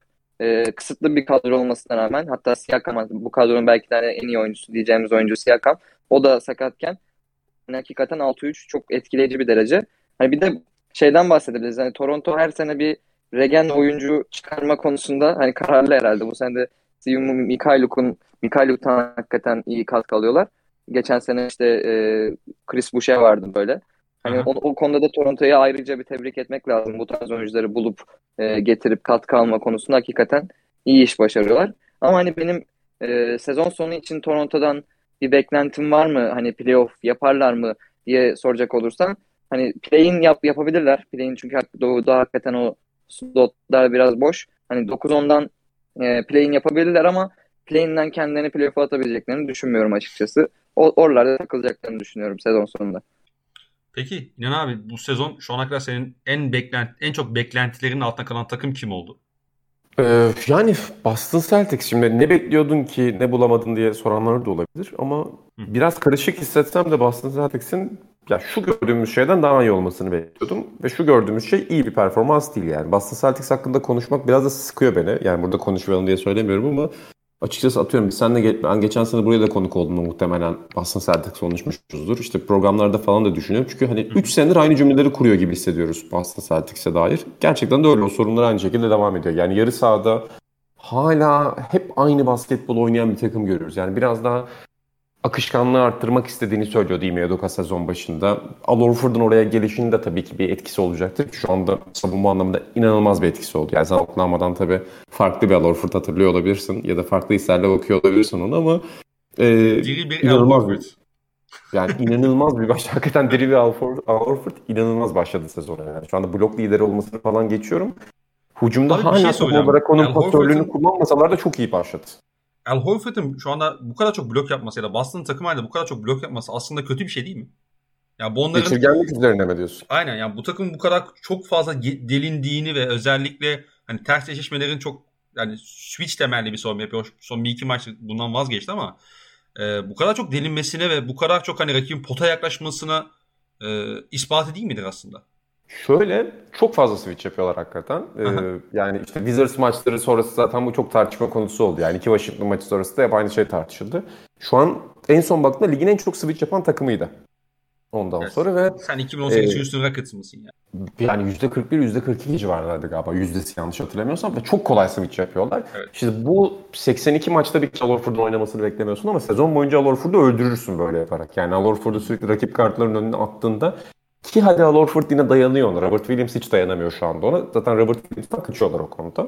e, kısıtlı bir kadro olmasına rağmen hatta Siakam bu kadronun belki de hani en iyi oyuncusu diyeceğimiz oyuncu Siakam o da sakatken hani hakikaten 6-3 çok etkileyici bir derece. Hani bir de şeyden bahsedebiliriz. Hani Toronto her sene bir regen oyuncu çıkarma konusunda hani kararlı herhalde. Bu sene de Siumu Mikhailuk'un Mikhailuk'tan hakikaten iyi katkı alıyorlar. Geçen sene işte e, Chris Boucher vardı böyle. Hani o, o konuda da Toronto'ya ayrıca bir tebrik etmek lazım. Bu tarz oyuncuları bulup e, getirip katkı alma konusunda hakikaten iyi iş başarıyorlar. Ama hani benim e, sezon sonu için Toronto'dan bir beklentim var mı? Hani playoff yaparlar mı diye soracak olursan hani play-in yap, yapabilirler. Play-in çünkü doğuda hakikaten o slotlar biraz boş. Hani 9-10'dan e, play-in yapabilirler ama play-in'den kendilerini playoff'a atabileceklerini düşünmüyorum açıkçası. O, oralarda takılacaklarını düşünüyorum sezon sonunda. Peki İnan abi bu sezon şu ana kadar senin en beklent en çok beklentilerin altına kalan takım kim oldu? Ee, yani Boston Celtics şimdi ne bekliyordun ki ne bulamadın diye soranlar da olabilir ama biraz karışık hissetsem de Boston Celtics'in ya şu gördüğümüz şeyden daha iyi olmasını bekliyordum ve şu gördüğümüz şey iyi bir performans değil yani. Boston Celtics hakkında konuşmak biraz da sıkıyor beni. Yani burada konuşmayalım diye söylemiyorum ama açıkçası atıyorum biz senle ben geçen sene buraya da konuk olduğumda muhtemelen Boston Celtics konuşmuşuzdur. İşte programlarda falan da düşünüyorum. Çünkü hani 3 senedir aynı cümleleri kuruyor gibi hissediyoruz Boston Celtics'e dair. Gerçekten de öyle. O sorunlar aynı şekilde devam ediyor. Yani yarı sahada hala hep aynı basketbol oynayan bir takım görüyoruz. Yani biraz daha akışkanlığı arttırmak istediğini söylüyordu Ime Udoka sezon başında. Al Horford'un oraya gelişinin de tabii ki bir etkisi olacaktır. Şu anda savunma anlamında inanılmaz bir etkisi oldu. Yani sen Oklahoma'dan tabii farklı bir Al Horford hatırlıyor olabilirsin ya da farklı hislerle bakıyor olabilirsin onu ama e, bir inanılmaz bir yani inanılmaz bir baş. [LAUGHS] Hakikaten diri bir Al Horford, Al Horford inanılmaz başladı sezona. Yani şu anda blok lideri olmasını falan geçiyorum. Hucumda bir hala şey olarak onun pasörlüğünü kullanmasalar da çok iyi başladı. Al Horford'un şu anda bu kadar çok blok yapması ya da Boston takım halinde bu kadar çok blok yapması aslında kötü bir şey değil mi? Ya bu onların Geçirgenlik üzerine mi diyorsun? aynen yani bu takım bu kadar çok fazla delindiğini ve özellikle hani ters eşleşmelerin çok yani switch temelli bir savunma yapıyor. Son bir iki maç bundan vazgeçti ama e, bu kadar çok delinmesine ve bu kadar çok hani rakibin pota yaklaşmasına e, ispatı değil midir aslında? Şöyle çok fazla switch yapıyorlar hakikaten. Ee, Aha. yani işte Wizards maçları sonrası zaten bu çok tartışma konusu oldu. Yani iki Washington maçı sonrası da hep aynı şey tartışıldı. Şu an en son baktığımda ligin en çok switch yapan takımıydı. Ondan Evet. sonra ve Sen 2018 Ee, Houston Rockets mısın ya? yani %41, %42 civarlardı galiba. Yüzdesi yanlış hatırlamıyorsam ve çok kolay switch yapıyorlar. Evet. Şimdi bu 82 maçta bir Al Horford'un oynamasını beklemiyorsun ama sezon boyunca Al Horford'u öldürürsün böyle yaparak. Yani Al Horford'u sürekli rakip kartların önüne attığında ki hadi Al Horford yine dayanıyor ona. Robert Williams hiç dayanamıyor şu anda ona. Zaten Robert Williams'tan kaçıyorlar o konuda.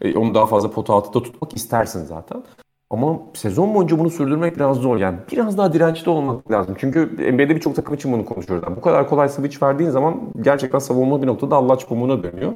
E, onu daha fazla pota altında tutmak istersin zaten. Ama sezon boyunca bunu sürdürmek biraz zor. Yani biraz daha dirençli olmak lazım. Çünkü NBA'de birçok takım için bunu konuşuyoruz. Bu kadar kolay switch verdiğin zaman gerçekten savunma bir noktada Allah çubuğuna dönüyor.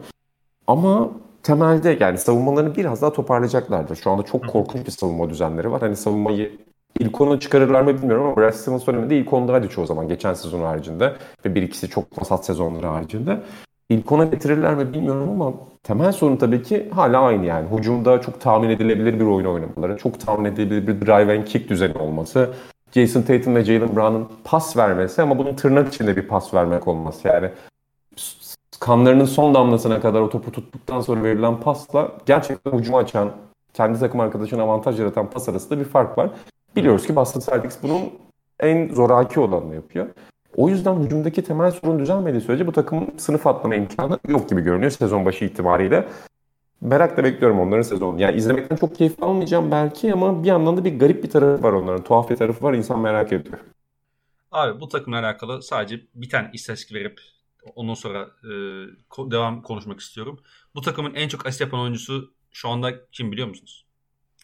Ama temelde yani savunmalarını biraz daha toparlayacaklardır. Şu anda çok korkunç bir savunma düzenleri var. Hani savunmayı ilk ona çıkarırlar mı bilmiyorum ama Brad Stevens döneminde ilk ondaydı çoğu zaman. Geçen sezon haricinde ve bir ikisi çok vasat sezonları haricinde. İlk ona getirirler mi bilmiyorum ama temel sorun tabii ki hala aynı yani. Hucumda çok tahmin edilebilir bir oyun oynamaları, çok tahmin edilebilir bir drive and kick düzeni olması, Jason Tatum ve Jalen Brown'un pas vermesi ama bunun tırnak içinde bir pas vermek olması yani. Kanlarının son damlasına kadar o topu tuttuktan sonra verilen pasla gerçekten hücumu açan, kendi takım arkadaşına avantaj yaratan pas arasında bir fark var. Biliyoruz ki Boston Celtics bunun en zoraki olanını yapıyor. O yüzden hücumdaki temel sorun düzelmediği sürece bu takımın sınıf atlama imkanı yok gibi görünüyor sezon başı itibariyle. Merakla bekliyorum onların sezonunu. Yani izlemekten çok keyif almayacağım belki ama bir yandan da bir garip bir tarafı var onların. Tuhaf bir tarafı var. İnsan merak ediyor. Abi bu takımla alakalı sadece bir tane istatistik verip ondan sonra e, devam konuşmak istiyorum. Bu takımın en çok asist yapan oyuncusu şu anda kim biliyor musunuz?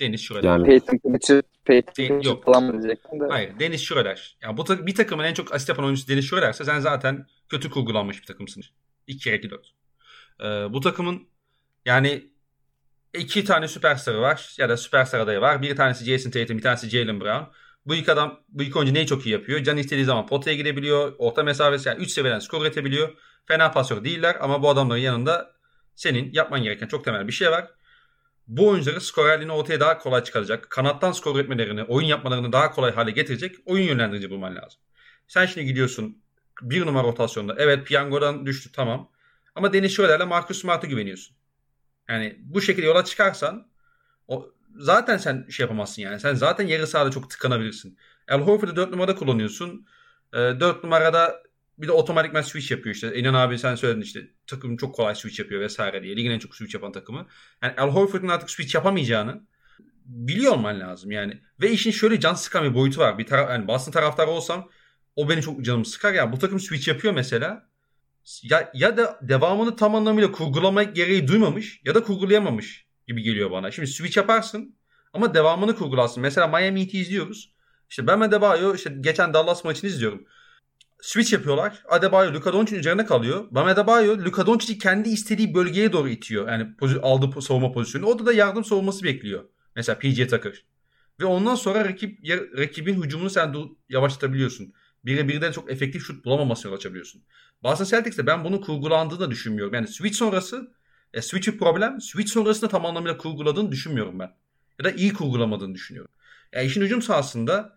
Deniz Şurada. Yani Peyton Pritchard, Peyton yok. falan mı diyecektim de. Hayır Deniz Şurada. Yani bu ta- bir takımın en çok asist yapan oyuncusu Deniz Şurada'ysa sen zaten kötü kurgulanmış bir takımsın. 2 kere 2 4. Ee, bu takımın yani iki tane süperstarı var ya da süperstar adayı var. Bir tanesi Jason Tatum, bir tanesi Jalen Brown. Bu iki adam, bu iki oyuncu neyi çok iyi yapıyor? Can istediği zaman potaya gidebiliyor. Orta mesafesi yani 3 seviyeden skor üretebiliyor. Fena pasör değiller ama bu adamların yanında senin yapman gereken çok temel bir şey var. Bu oyuncuları skorerliğini ortaya daha kolay çıkaracak. Kanattan skor üretmelerini, oyun yapmalarını daha kolay hale getirecek oyun yönlendirici bulman lazım. Sen şimdi gidiyorsun bir numara rotasyonda. Evet piyangodan düştü tamam. Ama Dennis Schroeder'le Marcus Smart'a güveniyorsun. Yani bu şekilde yola çıkarsan o, zaten sen şey yapamazsın yani. Sen zaten yarı sahada çok tıkanabilirsin. Al Horford'u 4 numarada kullanıyorsun. E, 4 numarada bir de otomatikman switch yapıyor işte. İnan abi sen söyledin işte takım çok kolay switch yapıyor vesaire diye. Ligin en çok switch yapan takımı. Yani Al Horford'un artık switch yapamayacağını biliyor olman lazım yani. Ve işin şöyle can sıkan bir boyutu var. Bir taraf, yani Boston taraftarı olsam o beni çok canımı sıkar. Yani bu takım switch yapıyor mesela. Ya, ya da devamını tam anlamıyla kurgulama gereği duymamış ya da kurgulayamamış gibi geliyor bana. Şimdi switch yaparsın ama devamını kurgularsın. Mesela Miami Heat'i izliyoruz. İşte ben Adebayo işte geçen Dallas maçını izliyorum. Switch yapıyorlar. Adebayo Luka Doncic'in üzerine kalıyor. Bam Adebayo Luka Doncic'i kendi istediği bölgeye doğru itiyor. Yani aldığı savunma pozisyonu. Orada da yardım savunması bekliyor. Mesela PJ Tucker. Ve ondan sonra rakip rakibin hücumunu sen yavaşlatabiliyorsun. Bire birde çok efektif şut bulamamasına yol açabiliyorsun. Boston Celtics'te ben bunu kurgulandığını düşünmüyorum. Yani switch sonrası E, switch bir problem. Switch sonrasında tam anlamıyla kurguladığını düşünmüyorum ben. Ya da iyi kurgulamadığını düşünüyorum. Yani işin hücum sahasında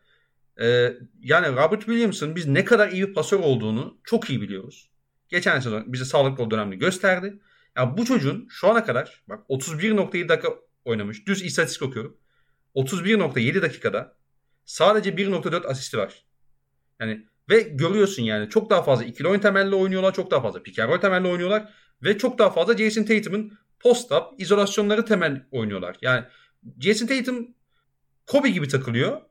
e, yani Robert Williams'ın biz ne kadar iyi bir pasör olduğunu çok iyi biliyoruz. Geçen sezon bize sağlıklı dönemde gösterdi. Ya yani bu çocuğun şu ana kadar bak 31.7 dakika oynamış. Düz istatistik okuyorum. 31.7 dakikada sadece 1.4 asisti var. Yani ve görüyorsun yani çok daha fazla ikili oyun temelli oynuyorlar. Çok daha fazla pick and roll temelli oynuyorlar. Ve çok daha fazla Jason Tatum'un post-up izolasyonları temel oynuyorlar. Yani Jason Tatum Kobe gibi takılıyor.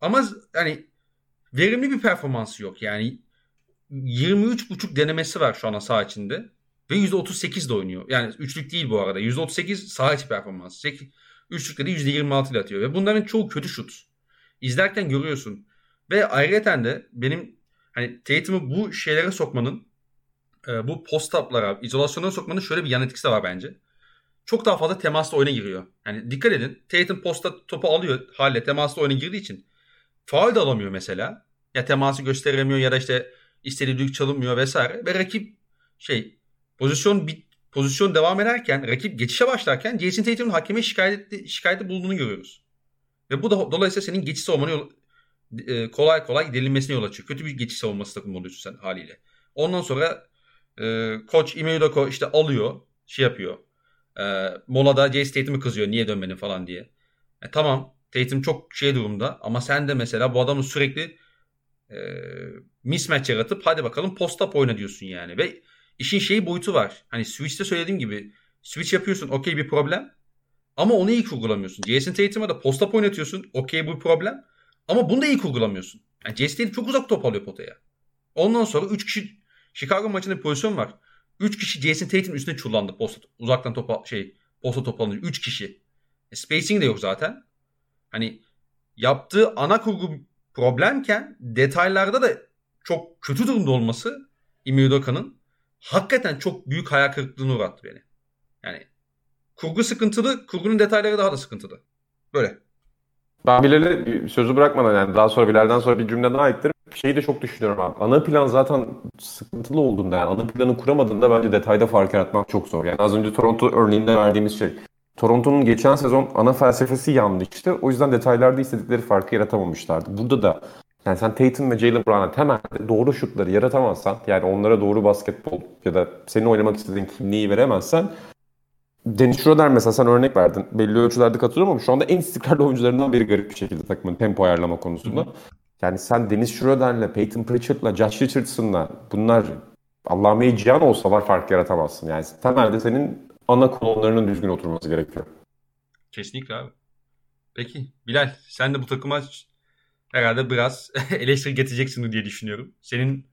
Ama hani verimli bir performansı yok. Yani 23.5 denemesi var şu an saha içinde. Ve %38 de oynuyor. Yani üçlük değil bu arada. %38 saha içi performansı. Üçlükleri %26 ile atıyor. Ve bunların çoğu kötü şut. İzlerken görüyorsun. Ve ayrıca de benim hani Tatum'u bu şeylere sokmanın e, bu post-up'lara, izolasyona sokmanın şöyle bir yan etkisi de var bence. Çok daha fazla temasla oyuna giriyor. Yani dikkat edin. Tatum posta topu alıyor hale temasla oyuna girdiği için. Faul da alamıyor mesela. Ya teması gösteremiyor ya da işte istediği düdük çalınmıyor vesaire. Ve rakip şey pozisyon bir pozisyon devam ederken rakip geçişe başlarken Jason Tatum'un hakeme şikayet şikayeti bulduğunu görüyoruz. Ve bu da dolayısıyla senin geçiş savunmanı yol, e, kolay kolay delinmesine yol açıyor. Kötü bir geçiş savunması takımı oluyorsun sen haliyle. Ondan sonra e, koç Ime Udoka işte alıyor, şey yapıyor. E, molada Jason Tatum'u kızıyor niye dönmedin falan diye. E, tamam Tatum çok şey durumda ama sen de mesela bu adamı sürekli e, mismatch yaratıp hadi bakalım post-up oyna diyorsun yani. Ve işin şeyi boyutu var. Hani Switch'te söylediğim gibi Switch yapıyorsun okey bir problem. Ama onu iyi kurgulamıyorsun. Jason Tatum'a da post-up oynatıyorsun. Okey bu problem. Ama bunu da iyi kurgulamıyorsun. Yani Jason Tatum çok uzak top alıyor potaya. Ondan sonra 3 kişi Chicago maçında bir pozisyon var. 3 kişi Jason Tatum üstüne çullandı. Posta, uzaktan topa şey posta top alınca 3 kişi. E, spacing de yok zaten. Hani yaptığı ana kurgu problemken detaylarda da çok kötü durumda olması Ime Udoka'nın hakikaten çok büyük hayal kırıklığına uğrattı beni. Yani kurgu sıkıntılı, kurgunun detayları daha da sıkıntılı. Böyle. Ben Bilal'e sözü bırakmadan yani daha sonra Bilal'den sonra bir cümle daha eklerim. Şeyi de çok düşünüyorum abi. Ana plan zaten sıkıntılı olduğunda yani ana planı kuramadığında bence detayda fark yaratmak çok zor. Yani az önce Toronto örneğinde verdiğimiz şey. Toronto'nun geçen sezon ana felsefesi yanlıştı. O yüzden detaylarda istedikleri farkı yaratamamışlardı. Burada da yani sen Tatum ve Jalen Brown'a temelde doğru şutları yaratamazsan yani onlara doğru basketbol ya da senin oynamak istediğin kimliği veremezsen Dennis Schroeder mesela sen örnek verdin. Belli ölçülerde katılıyorum ama şu anda en istikrarlı oyuncularından biri garip bir şekilde takımın tempo ayarlama konusunda. Yani sen Dennis Schroeder'le, Peyton Pritchard'la, Josh Richardson'la bunlar Allah'ım cihan olsalar fark yaratamazsın. Yani temelde senin ana kolonlarının düzgün oturması gerekiyor. Kesinlikle abi. Peki Bilal sen de bu takıma herhalde biraz [LAUGHS] eleştiri getireceksin diye düşünüyorum. Senin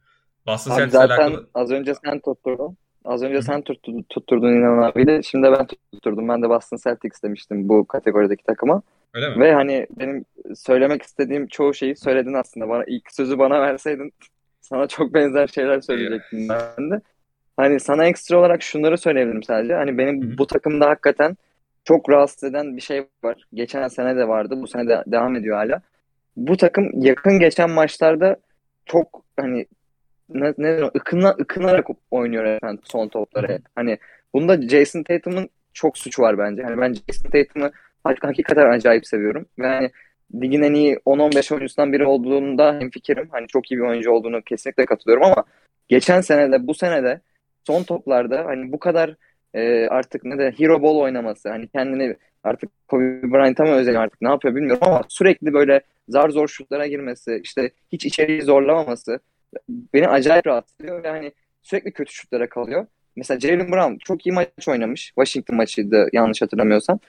Boston Celtics'le alakalı... az önce sen tutturdun. Az önce sen tutturdun, tutturdun İnan abiyle. Şimdi ben tutturdum. Ben de Boston Celtics demiştim bu kategorideki takıma. Öyle mi? Ve hani benim söylemek istediğim çoğu şeyi söyledin aslında. Bana ilk sözü bana verseydin [LAUGHS] sana çok benzer şeyler söyleyecektim ben de. Hani sana ekstra olarak şunları söyleyebilirim sadece. Hani benim Hı-hı. bu takımda hakikaten çok rahatsız eden bir şey var. Geçen sene de vardı. Bu sene de devam ediyor hala. Bu takım yakın geçen maçlarda çok hani ne, ne ıkına, ıkınarak oynuyor efendim son topları. Hani bunda Jason Tatum'un çok suçu var bence. Hani ben Jason Tatum'u hakikaten acayip seviyorum. Ve hani ligin en iyi 10-15 oyuncusundan biri olduğunda hemfikirim. Hani çok iyi bir oyuncu olduğunu kesinlikle katılıyorum ama geçen sene de bu sene de son toplarda hani bu kadar e, artık ne de hero ball oynaması hani kendini artık Kobe Bryant'a mı özel artık ne yapıyor bilmiyorum ama sürekli böyle zar zor şutlara girmesi işte hiç içeriği zorlamaması beni acayip rahatsız ediyor ve hani sürekli kötü şutlara kalıyor. Mesela Jalen Brown çok iyi maç oynamış. Washington maçıydı yanlış hatırlamıyorsam.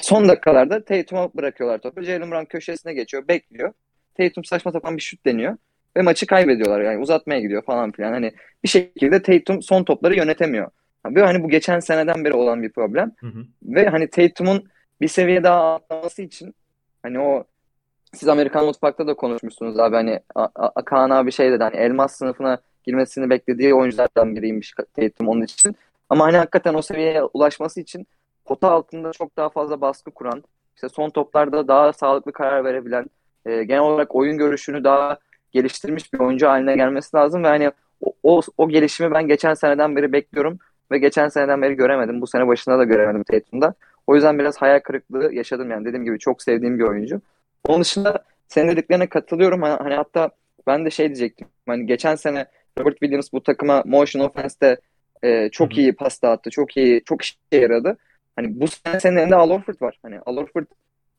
Son dakikalarda Tatum'a bırakıyorlar topu. Jalen Brown köşesine geçiyor, bekliyor. Tatum saçma sapan bir şut deniyor ve maçı kaybediyorlar yani uzatmaya gidiyor falan filan. Hani bir şekilde Tatum son topları yönetemiyor. Ve hani bu geçen seneden beri olan bir problem. Hı hı. Ve hani Tatum'un bir seviye daha atlaması için hani o siz Amerikan mutfakta da konuşmuşsunuz abi hani Kaan abi şey dedi hani elmas sınıfına girmesini beklediği oyunculardan biriymiş Tatum onun için. Ama hani hakikaten o seviyeye ulaşması için pota altında çok daha fazla baskı kuran, işte son toplarda daha sağlıklı karar verebilen, e, genel olarak oyun görüşünü daha geliştirmiş bir oyuncu haline gelmesi lazım ve hani o, o, o gelişimi ben geçen seneden beri bekliyorum. Ve geçen seneden beri göremedim. Bu sene başında da göremedim Tatum'da. O yüzden biraz hayal kırıklığı yaşadım yani. Dediğim gibi çok sevdiğim bir oyuncu. Onun dışında senin dediklerine katılıyorum. Hani, hani hatta ben de şey diyecektim. Hani geçen sene Robert Williams bu takıma motion offense'te e, çok Hı-hı. iyi pas dağıttı. Çok iyi, çok işe yaradı. Hani bu sene senin elinde Al Horford var. Hani Al Horford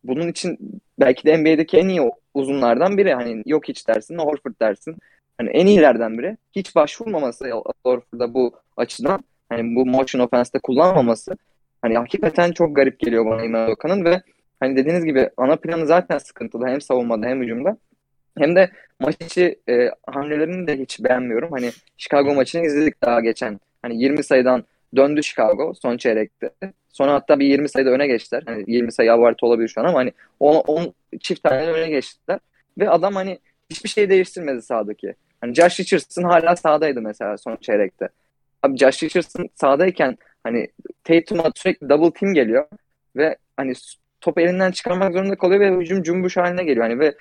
bunun için belki de NBA'deki en iyi uzunlardan biri. Hani yok hiç dersin, Horford dersin. Hani en iyilerden biri. Hiç başvurmaması Horford'a bu açıdan. Hani bu motion offense'te kullanmaması. Hani hakikaten çok garip geliyor bana İman Okan'ın ve hani dediğiniz gibi ana planı zaten sıkıntılı. Hem savunmada hem hücumda. Hem de maç içi e, hamlelerini de hiç beğenmiyorum. Hani Chicago maçını izledik daha geçen. Hani 20 sayıdan döndü Chicago son çeyrekte. Sonra hatta bir 20 sayıda öne geçtiler. Hani 20 sayı abartı olabilir şu an ama hani 10, 10 çift tane öne geçtiler. Ve adam hani hiçbir şey değiştirmedi sahadaki. Hani Josh Richardson hala sahadaydı mesela son çeyrekte. Abi Josh Richardson sahadayken hani Tatum'a sürekli double team geliyor ve hani top elinden çıkarmak zorunda kalıyor ve hücum cumbuş haline geliyor. Hani ve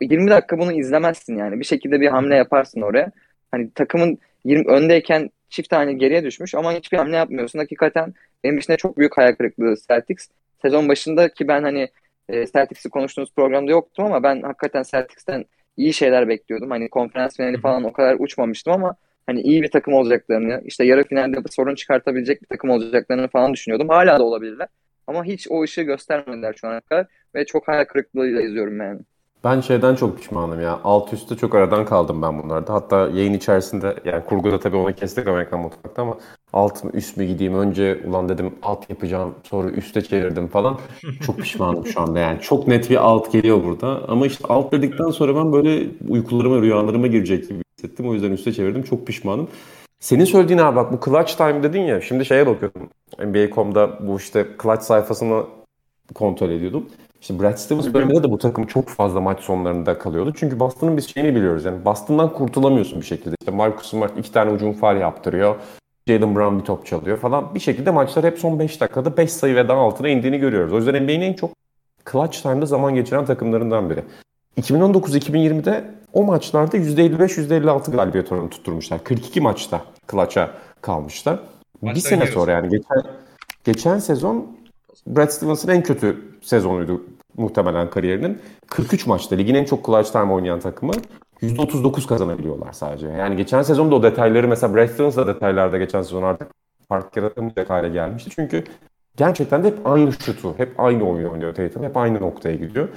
20 dakika bunu izlemezsin yani. Bir şekilde bir hamle yaparsın oraya. Hani takımın 20 öndeyken çift tane geriye düşmüş ama hiçbir hamle yapmıyorsun. Hakikaten benim için de çok büyük hayal kırıklığı Celtics. Sezon başında ki ben hani e, Celtics'i konuştuğumuz programda yoktum ama ben hakikaten Celtics'ten iyi şeyler bekliyordum. Hani konferans finali falan o kadar uçmamıştım ama hani iyi bir takım olacaklarını, işte yarı finalde sorun çıkartabilecek bir takım olacaklarını falan düşünüyordum. Hala da olabilirler. Ama hiç o ışığı göstermediler şu ana kadar ve çok hayal kırıklığıyla izliyorum yani. Ben şeyden çok pişmanım ya. Alt üstte çok aradan kaldım ben bunlarda. Hatta yayın içerisinde yani kurguda tabii onu kestik Amerikan mutfakta ama alt mı üst mü gideyim önce ulan dedim alt yapacağım sonra üste çevirdim falan. [LAUGHS] Çok pişmanım şu anda yani. Çok net bir alt geliyor burada. Ama işte alt dedikten sonra ben böyle uykularıma rüyalarıma girecek gibi hissettim. O yüzden üste çevirdim. Çok pişmanım. Senin söylediğin abi bak bu clutch time dedin ya. Şimdi şeye bakıyordum. NBA.com'da bu işte clutch sayfasını kontrol ediyordum. İşte Brad Stevens döneminde de bu takım çok fazla maç sonlarında kalıyordu. Çünkü Boston'ın biz şeyini biliyoruz. Yani Boston'dan kurtulamıyorsun bir şekilde. İşte Marcus Smart iki tane ucum faal yaptırıyor. Jalen Brown bir top çalıyor falan. Bir şekilde maçlar hep son 5 dakikada 5 sayı ve daha altına indiğini görüyoruz. O yüzden NBA'nin en çok clutch time'da zaman geçiren takımlarından biri. 2019-2020'de o maçlarda %55-%56 galibiyet oranı tutturmuşlar. 42 maçta clutch'a kalmışlar. Maçlar bir sene sonra yani geçen geçen sezon Brad Stevens'ın en kötü sezonuydu muhtemelen kariyerinin. 43 maçta ligin en çok clutch time oynayan takımı %39 kazanabiliyorlar sadece. Yani geçen sezonda o detayları mesela Brad Stevens da detaylarda geçen sezon artık fark yaratamayacak hale gelmişti. Çünkü gerçekten de hep aynı şutu, hep aynı oyunu oynuyor Tatum, hep aynı noktaya gidiyor.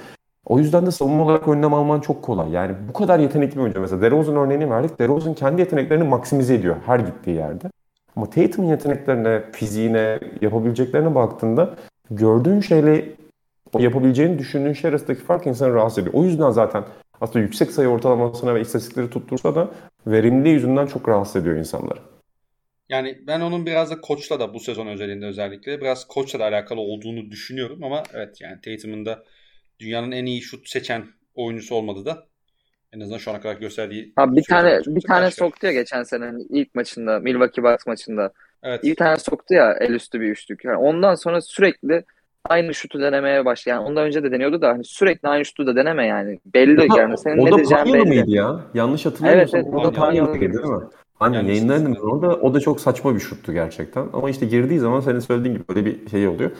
O yüzden de savunma olarak önlem alman çok kolay. Yani bu kadar yetenekli bir oyuncu. Mesela DeRozan örneğini verdik. DeRozan kendi yeteneklerini maksimize ediyor her gittiği yerde. Ama Tatum'un yeteneklerine, fiziğine, yapabileceklerine baktığında gördüğün şeyle yapabileceğini düşündüğün şey arasındaki fark insanı rahatsız ediyor. O yüzden zaten aslında yüksek sayı ortalamasına ve istatistikleri tuttursa da verimliliği yüzünden çok rahatsız ediyor insanları. Yani ben onun biraz da koçla da bu sezon özelinde özellikle biraz koçla da alakalı olduğunu düşünüyorum ama evet yani Tatum'un da dünyanın en iyi şut seçen oyuncusu olmadı da en azından şu ana kadar gösterdiği. Abi bir tane bir tane soktu ya geçen sene hani ilk maçında Milwaukee Bucks maçında. Evet. Bir tane soktu ya el üstü bir üçlük. Yani ondan sonra sürekli aynı şutu denemeye başladı. Yani ondan önce de deniyordu da hani sürekli aynı şutu da deneme yani. Belli Ama yani. Senin o ne diyeceğin belli. mıydı ya? Yanlış hatırlamıyorsam evet, evet, o da Panyalı'ydı değil mi? Hani yani yayınlardım orada o da çok saçma bir şuttu gerçekten. Ama işte girdiği zaman senin söylediğin gibi böyle bir şey oluyor.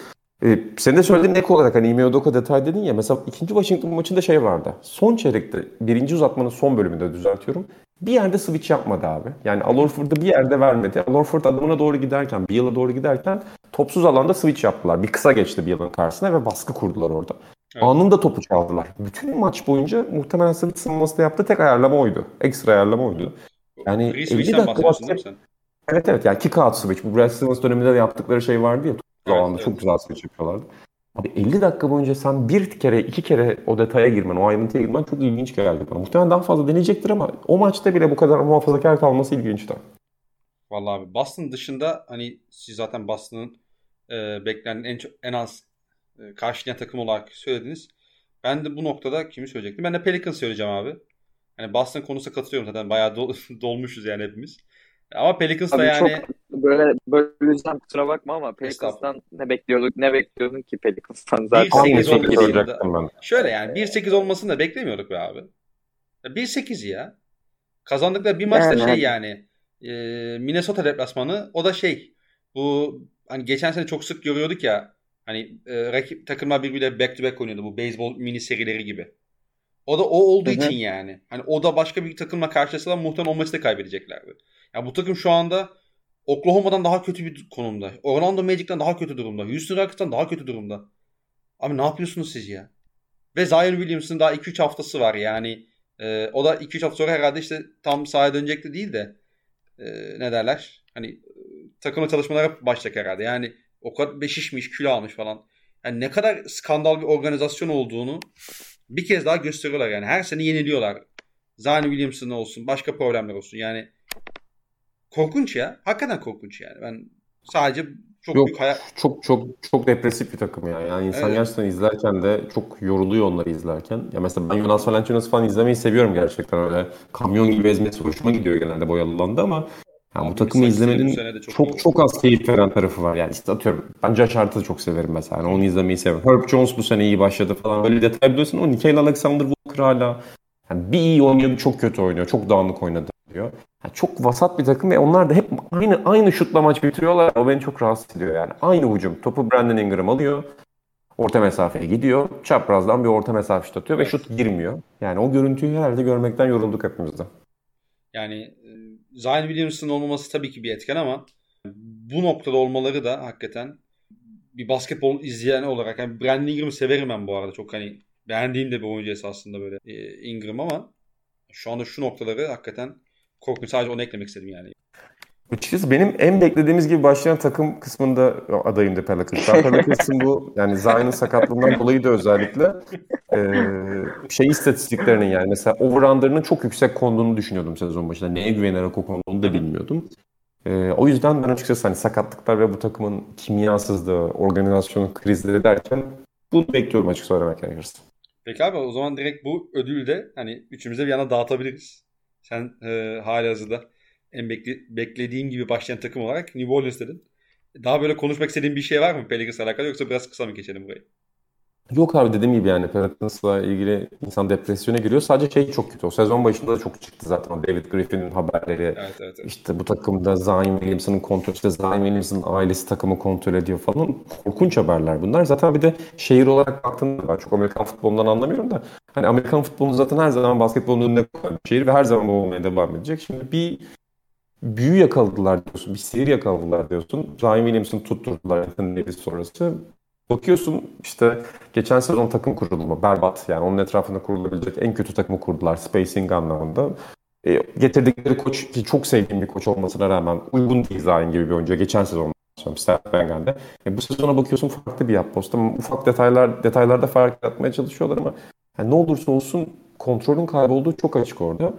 Ee, senin de söylediğin ek olarak hani Ime Udoka detay dedin ya mesela ikinci Washington maçında şey vardı. Son çeyrekte birinci uzatmanın son bölümünde düzeltiyorum. Bir yerde switch yapmadı abi. Yani Al Horford'u bir yerde vermedi. Al Horford doğru giderken, bir yıla doğru giderken topsuz alanda switch yaptılar. Bir kısa geçti bir yılın karşısına ve baskı kurdular orada. Evet. Anında topu çaldılar. Bütün maç boyunca muhtemelen switch savunmasında yaptığı tek ayarlama oydu. Ekstra ayarlama oydu. Yani 50 dakika basket... Evet evet yani kick out switch. Bu Brad Stevens döneminde de yaptıkları şey vardı ya. Evet, alanda evet. çok güzel switch yapıyorlardı. Abi 50 dakika boyunca sen bir kere, iki kere o detaya girmen, o ayrıntıya girmen çok ilginç geldi bana. Muhtemelen daha fazla deneyecektir ama o maçta bile bu kadar muhafazakar kalması ilginçti. Vallahi abi Boston dışında hani siz zaten Boston'ın e, beklenen en çok en az e, karşılayan takım olarak söylediniz. Ben de bu noktada kimi söyleyecektim? Ben de Pelicans söyleyeceğim abi. Hani Boston konusunda katılıyorum zaten. Bayağı do- [LAUGHS] dolmuşuz yani hepimiz. Ama Pelicans da yani çok böyle böleceğim kusura bakma ama Pelicans'tan ne bekliyorduk ne bekliyordun ki Pelicans'tan zaten. 1-8 olmasını şöyle yani 1-8 olmasını da beklemiyorduk be abi. 1-8 ya. Kazandıkları bir maçta yani. şey yani e, Minnesota deplasmanı o da şey Bu hani geçen sene çok sık görüyorduk ya hani e, rakip takımlar birbiriyle back to back oynuyordu bu beyzbol mini serileri gibi. O da o olduğu Hı-hı. için yani. Hani o da başka bir takımla karşılaşsalar muhtemelen o maçı da kaybedeceklerdi. Ya bu takım şu anda Oklahoma'dan daha kötü bir konumda. Orlando Magic'ten daha kötü durumda. Houston Rockets'tan daha kötü durumda. Abi ne yapıyorsunuz siz ya? Ve Zion Williams'ın daha 2-3 haftası var yani. E, o da 2-3 hafta sonra herhalde işte tam sahaya dönecek de değil de e, ne derler? Hani e, takımla çalışmalara başlayacak herhalde. Yani o kadar beşişmiş, kilo almış falan. Yani ne kadar skandal bir organizasyon olduğunu bir kez daha gösteriyorlar yani. Her sene yeniliyorlar. Zion Williamson olsun, başka problemler olsun. Yani korkunç ya. Hakikaten korkunç yani. Ben sadece çok Yok, büyük hayal... çok çok çok depresif bir takım ya. Yani insan evet. gerçekten izlerken de çok yoruluyor onları izlerken. Ya mesela ben Jonas Valanciunas falan izlemeyi seviyorum gerçekten öyle. Kamyon gibi ezmesi hoşuma gidiyor genelde boyalı alanda ama yani bu takımı izlemenin çok çok, çok az keyif veren tarafı var. Yani işte atıyorum ben Josh Hart'ı çok severim mesela. Yani onu izlemeyi seviyorum. Herb Jones bu sene iyi başladı falan. Böyle detay biliyorsun. O Nickel Alexander Walker hala yani bir iyi oynuyor bir çok kötü oynuyor. Çok dağınık oynadı diyor. Yani çok vasat bir takım ve onlar da hep aynı aynı şutla maç bitiriyorlar. O beni çok rahatsız ediyor yani. Aynı hücum. Topu Brandon Ingram alıyor. Orta mesafeye gidiyor. Çaprazdan bir orta mesafe şut atıyor ve şut girmiyor. Yani o görüntüyü herhalde görmekten yorulduk hepimiz de. Yani e, Zion Williams'ın olmaması tabii ki bir etken ama bu noktada olmaları da hakikaten bir basketbol izleyen olarak yani Brandon Ingram'ı severim ben bu arada. Çok hani beğendiğim de bir oyuncu esasında böyle e, Ingram ama şu anda şu noktaları hakikaten korkunç. Sadece onu eklemek istedim yani. Açıkçası benim en beklediğimiz gibi başlayan takım kısmında adayımdı Pelicans. Ben Pelicans'ın bu yani Zion'ın sakatlığından dolayı da özellikle e, şey istatistiklerinin yani mesela over çok yüksek konduğunu düşünüyordum sezon başında. Neye güvenerek o konduğunu da bilmiyordum. E, o yüzden ben açıkçası hani sakatlıklar ve bu takımın kimyasızlığı, organizasyonun krizleri derken bunu bekliyorum açık söylemek gerekirse. Peki abi o zaman direkt bu ödülü de hani üçümüze bir yana dağıtabiliriz. Sen e, hali hazırda en bekle, beklediğim gibi başlayan takım olarak New Orleans dedin. Daha böyle konuşmak istediğin bir şey var mı Pelicans'la alakalı yoksa biraz kısa mı geçelim burayı? Yok abi dediğim gibi yani Pelicans'la ilgili insan depresyona giriyor. Sadece şey çok kötü. O sezon başında da çok çıktı zaten David Griffin'in haberleri. Evet, evet, evet. İşte bu takımda Zion Williamson'ın kontrol, işte Zion Williamson'ın ailesi takımı kontrol ediyor falan. Korkunç haberler bunlar. Zaten bir de şehir olarak baktığında ben çok Amerikan futbolundan anlamıyorum da hani Amerikan futbolunu zaten her zaman basketbolun önünde koyan bir şehir ve her zaman bu olmaya devam edecek. Şimdi bir büyü yakaladılar diyorsun, bir sihir yakaladılar diyorsun. Zion Williamson'ı tutturdular Anthony Davis sonrası. Bakıyorsun işte geçen sezon takım kurulumu berbat. Yani onun etrafında kurulabilecek en kötü takımı kurdular spacing anlamında. E, getirdikleri koç ki çok sevdiğim bir koç olmasına rağmen uygun değil Zayn gibi bir oyuncu. Geçen sezon Steph Bengel'de. E, bu sezona bakıyorsun farklı bir yapbost ama ufak detaylar detaylarda fark yaratmaya çalışıyorlar ama yani ne olursa olsun kontrolün kaybolduğu çok açık orada.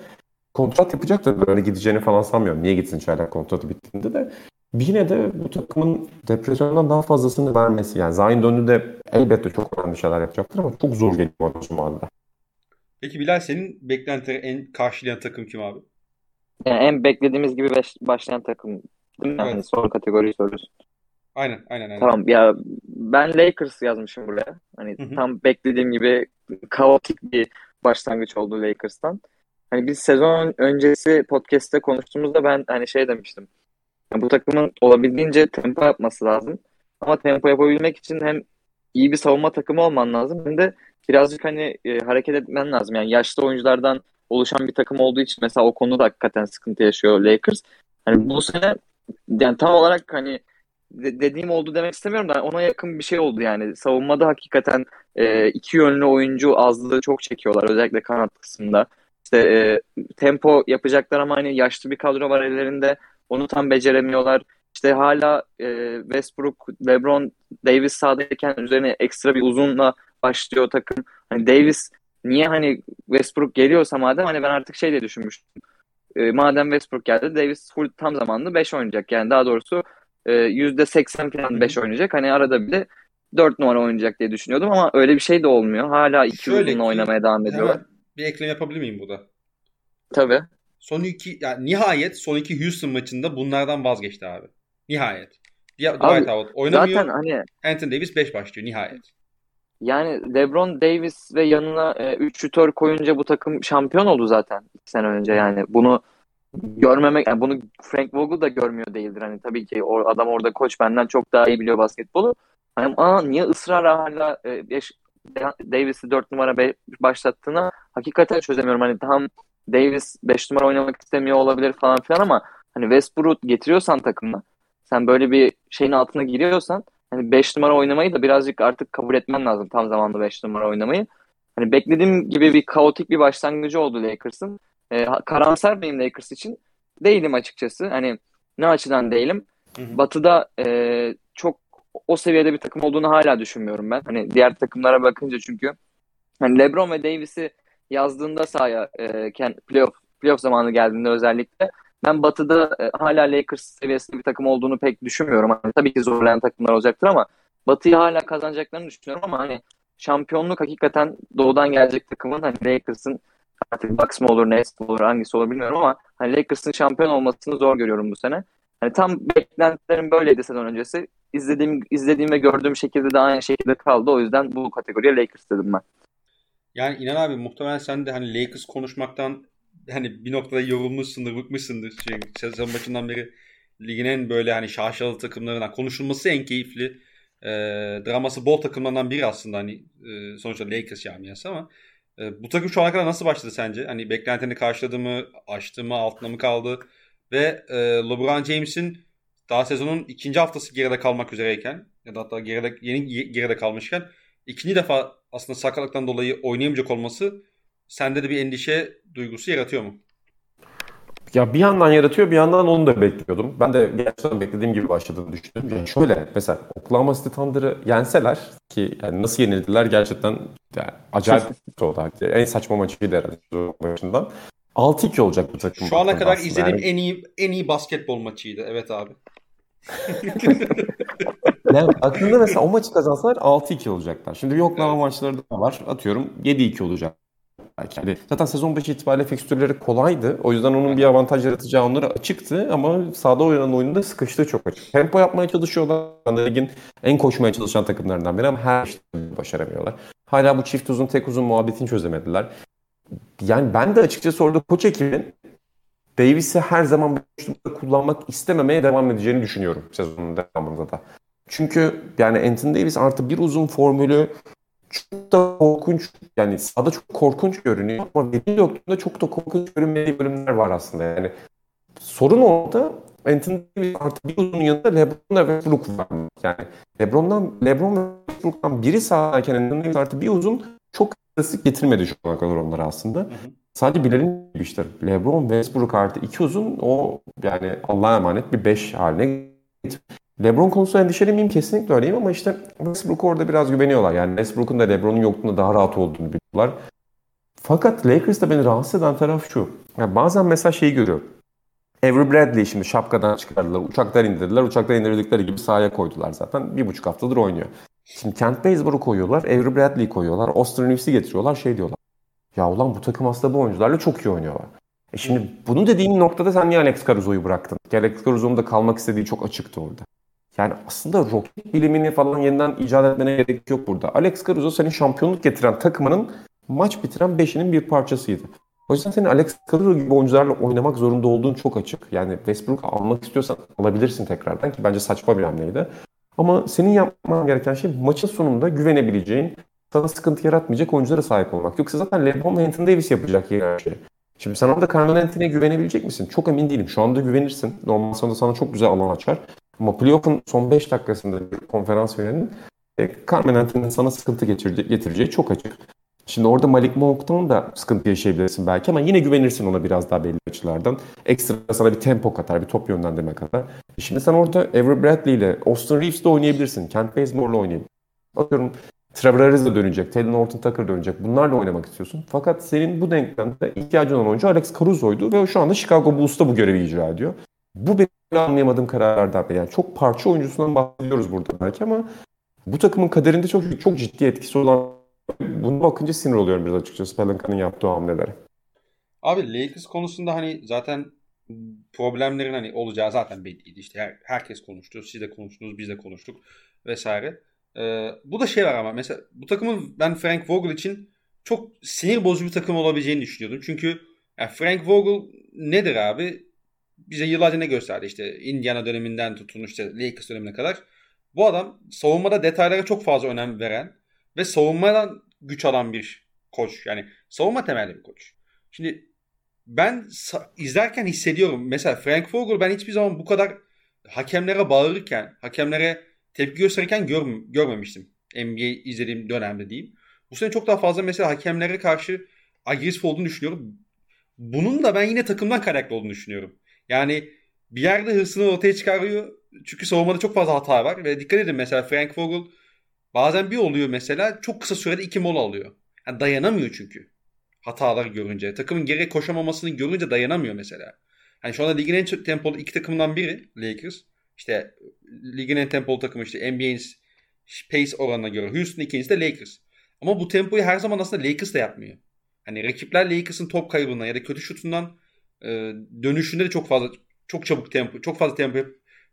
Kontrat yapacak da böyle gideceğini falan sanmıyorum. Niye gitsin Çaylak kontratı bittiğinde de. Yine de bu takımın depresyondan daha fazlasını vermesi. Yani Zayn döndü de elbette çok önemli şeyler yapacaktır ama çok zor geliyor bana şu anda. Peki Bilal senin beklentileri en karşılayan takım kim abi? Yani en beklediğimiz gibi başlayan takım değil mi? Evet. Yani soru kategoriyi soruyorsun. Aynen, aynen, aynen. Tamam ya ben Lakers yazmışım buraya. Hani Hı-hı. tam beklediğim gibi kaotik bir başlangıç oldu Lakers'tan. Hani biz sezon öncesi podcast'te konuştuğumuzda ben hani şey demiştim. Yani bu takımın olabildiğince tempo yapması lazım. Ama tempo yapabilmek için hem iyi bir savunma takımı olman lazım hem de birazcık hani e, hareket etmen lazım. Yani yaşlı oyunculardan oluşan bir takım olduğu için mesela o konuda hakikaten sıkıntı yaşıyor Lakers. Hani bu sene yani tam olarak hani de, dediğim oldu demek istemiyorum da ona yakın bir şey oldu yani. Savunmada hakikaten e, iki yönlü oyuncu azlığı çok çekiyorlar özellikle kanat kısmında. İşte e, tempo yapacaklar ama hani yaşlı bir kadro var ellerinde. Onu tam beceremiyorlar. İşte hala e, Westbrook, LeBron, Davis sahadayken üzerine ekstra bir uzunla başlıyor takım. Hani Davis niye hani Westbrook geliyorsa madem hani ben artık şey de düşünmüştüm. E, madem Westbrook geldi Davis full tam zamanlı 5 oynayacak. Yani daha doğrusu e, %80 falan 5 oynayacak. Hani arada bile 4 numara oynayacak diye düşünüyordum ama öyle bir şey de olmuyor. Hala iki uzunla oynamaya devam ediyorlar. bir eklem yapabilir miyim burada? Tabii. Son iki yani nihayet son iki Houston maçında bunlardan vazgeçti abi. Nihayet. Ya, Dwight Howard oynamıyor. Zaten hani Anthony Davis 5 başlıyor nihayet. Yani LeBron Davis ve yanına 3 e, şutör koyunca bu takım şampiyon oldu zaten 2 sene önce yani. Bunu görmemek yani bunu Frank Vogel da görmüyor değildir. Hani tabii ki o adam orada koç benden çok daha iyi biliyor basketbolu. Hani ama niye ısrarla hala e, Davis'i 4 numara be, başlattığına hakikaten çözemiyorum. Hani tam Davis 5 numara oynamak istemiyor olabilir falan filan ama hani Westbrook getiriyorsan takımına sen böyle bir şeyin altına giriyorsan hani 5 numara oynamayı da birazcık artık kabul etmen lazım tam zamanlı 5 numara oynamayı. Hani beklediğim gibi bir kaotik bir başlangıcı oldu Lakers'ın. Ee, karamsar benim Lakers için değilim açıkçası. Hani ne açıdan değilim. Hı hı. Batı'da e, çok o seviyede bir takım olduğunu hala düşünmüyorum ben. Hani diğer takımlara bakınca çünkü hani LeBron ve Davis'i yazdığında sahaya e, playoff playoff zamanı geldiğinde özellikle ben Batı'da e, hala Lakers seviyesinde bir takım olduğunu pek düşünmüyorum. Hani, tabii ki zorlayan takımlar olacaktır ama Batı'yı hala kazanacaklarını düşünüyorum ama hani şampiyonluk hakikaten doğudan gelecek takımın hani Lakers'ın artık Bucks mı olur, Nets olur, hangisi olur bilmiyorum ama hani Lakers'ın şampiyon olmasını zor görüyorum bu sene. Hani tam beklentilerim böyleydi sezon öncesi. İzlediğim, izlediğim ve gördüğüm şekilde de aynı şekilde kaldı. O yüzden bu kategoriye Lakers dedim ben. Yani inan abi muhtemelen sen de hani Lakers konuşmaktan hani bir noktada yorulmuşsundur, bıkmışsındır. Çünkü sezon başından beri ligin en böyle hani şaşalı takımlarından konuşulması en keyifli e, draması bol takımlarından biri aslında hani e, sonuçta Lakers camiası ama e, bu takım şu ana kadar nasıl başladı sence? Hani beklentini karşıladı mı, aştı mı, altına mı kaldı? Ve e, LeBron James'in daha sezonun ikinci haftası geride kalmak üzereyken ya da hatta geride, yeni geride kalmışken ikinci defa aslında sakatlıktan dolayı oynayamayacak olması sende de bir endişe duygusu yaratıyor mu? Ya bir yandan yaratıyor bir yandan onu da bekliyordum. Ben de gerçekten beklediğim gibi başladığını düşündüm. Yani şöyle mesela Oklahoma City Thunder'ı yenseler ki yani nasıl yenildiler gerçekten yani acayip oldu. En saçma maçıydı herhalde başından. 6-2 olacak bu takım. Şu ana kadar izlediğim yani. en iyi en iyi basketbol maçıydı. Evet abi. [LAUGHS] yani aklında mesela o maçı kazansalar 6-2 olacaklar. Şimdi bir evet. maçları da var. Atıyorum 7-2 olacak. Yani zaten sezon başı itibariyle fikstürleri kolaydı. O yüzden onun bir avantaj yaratacağı onlara açıktı ama sahada oynanan oyunda sıkıştığı çok açık. Tempo yapmaya çalışıyorlar. Ligin en koşmaya çalışan takımlarından biri ama her şeyi başaramıyorlar. Hala bu çift uzun tek uzun muhabbetini çözemediler. Yani ben de açıkçası orada koç ekibin Davis'i her zaman boşlukta kullanmak istememeye devam edeceğini düşünüyorum sezonun devamında da. Çünkü yani Anthony Davis artı bir uzun formülü çok da korkunç yani sahada çok korkunç görünüyor ama verim yokluğunda çok da korkunç görünmediği bölümler var aslında yani. Sorun orada Anthony Davis artı bir uzun yanında LeBron ve Westbrook var. Yani LeBron'dan LeBron ve Westbrook'tan biri sahadayken Anthony Davis artı bir uzun çok klasik getirmedi şu ana kadar onları aslında. Hı hı. Sadece Bilal'in işte LeBron, Westbrook artı iki uzun o yani Allah'a emanet bir beş haline getirdi. LeBron konusunda endişeli miyim? Kesinlikle öyleyim ama işte Westbrook'a orada biraz güveniyorlar. Yani Westbrook'un da LeBron'un yokluğunda daha rahat olduğunu biliyorlar. Fakat Lakers'ta beni rahatsız eden taraf şu. Yani bazen mesela şeyi görüyorum. Avery Bradley şimdi şapkadan çıkardılar. Uçaktan indirdiler. Uçaktan indirdikleri gibi sahaya koydular zaten. Bir buçuk haftadır oynuyor. Şimdi Kent Bazemore'u koyuyorlar. Avery Bradley'i koyuyorlar. Austin Reeves'i getiriyorlar. Şey diyorlar. Ya ulan bu takım aslında bu oyuncularla çok iyi oynuyorlar. E şimdi bunu dediğin noktada sen niye Alex Caruso'yu bıraktın? Alex Caruso'nun da kalmak istediği çok açıktı orada. Yani aslında roket bilimini falan yeniden icat etmene gerek yok burada. Alex Caruso senin şampiyonluk getiren takımının maç bitiren beşinin bir parçasıydı. O yüzden senin Alex Caruso gibi oyuncularla oynamak zorunda olduğun çok açık. Yani Westbrook almak istiyorsan alabilirsin tekrardan ki bence saçma bir hamleydi. Ama senin yapman gereken şey maçın sonunda güvenebileceğin, sana sıkıntı yaratmayacak oyunculara sahip olmak. Yoksa zaten LeBron ve Anthony Davis yapacak yeni şeyi. Şimdi sen orada Carmelo Anthony'ye güvenebilecek misin? Çok emin değilim. Şu anda güvenirsin. Normal sonunda sana çok güzel alan açar. Ama playoff'un son 5 dakikasında konferans verenin e, Carmen Anthony'nin sana sıkıntı getireceği, getireceği çok açık. Şimdi orada Malik Monk'tan da sıkıntı yaşayabilirsin belki ama yine güvenirsin ona biraz daha belli açılardan. Ekstra sana bir tempo katar, bir top yönlendirme katar. E şimdi sen orada Avery Bradley ile Austin Reeves de oynayabilirsin. Kent Bazemore'la oynayabilirsin. Atıyorum Trevor Ariza dönecek, Taylor Norton Tucker dönecek. Bunlarla oynamak istiyorsun. Fakat senin bu denklemde ihtiyacın olan oyuncu Alex Caruso'ydu ve şu anda Chicago Bulls'ta bu görevi icra ediyor. Bu benim anlayamadığım kararlardan biri. Yani çok parça oyuncusundan bahsediyoruz burada belki ama bu takımın kaderinde çok çok ciddi etkisi olan bunu bakınca sinir oluyorum biraz açıkçası Pelican'ın yaptığı hamlelere. Abi Lakers konusunda hani zaten problemlerin hani olacağı zaten belliydi. İşte her, herkes konuştu. Siz de konuştunuz, biz de konuştuk vesaire. Ee, bu da şey var ama mesela bu takımın ben Frank Vogel için çok sinir bozucu bir takım olabileceğini düşünüyordum. Çünkü yani Frank Vogel nedir abi? Bize yıllarca ne gösterdi işte Indiana döneminden tutun işte Lakers dönemine kadar. Bu adam savunmada detaylara çok fazla önem veren ve savunmadan güç alan bir koç. Yani savunma temelli bir koç. Şimdi ben izlerken hissediyorum. Mesela Frank Vogel ben hiçbir zaman bu kadar hakemlere bağırırken, hakemlere tepki gösterirken gör, görmemiştim. NBA izlediğim dönemde diyeyim. Bu sene çok daha fazla mesela hakemlere karşı agresif olduğunu düşünüyorum. Bunun da ben yine takımdan kaynaklı olduğunu düşünüyorum. Yani bir yerde hırsını ortaya çıkarıyor. Çünkü savunmada çok fazla hata var. Ve dikkat edin mesela Frank Vogel bazen bir oluyor mesela çok kısa sürede iki mola alıyor. Yani dayanamıyor çünkü. Hataları görünce. Takımın geri koşamamasını görünce dayanamıyor mesela. Hani şu anda ligin en tempolu iki takımından biri Lakers. İşte ligin en tempolu takımı işte NBA'nin pace oranına göre. Houston ikincisi de Lakers. Ama bu tempoyu her zaman aslında Lakers da yapmıyor. Hani rakipler Lakers'ın top kaybından ya da kötü şutundan e, dönüşünde de çok fazla çok çabuk tempo, çok fazla tempo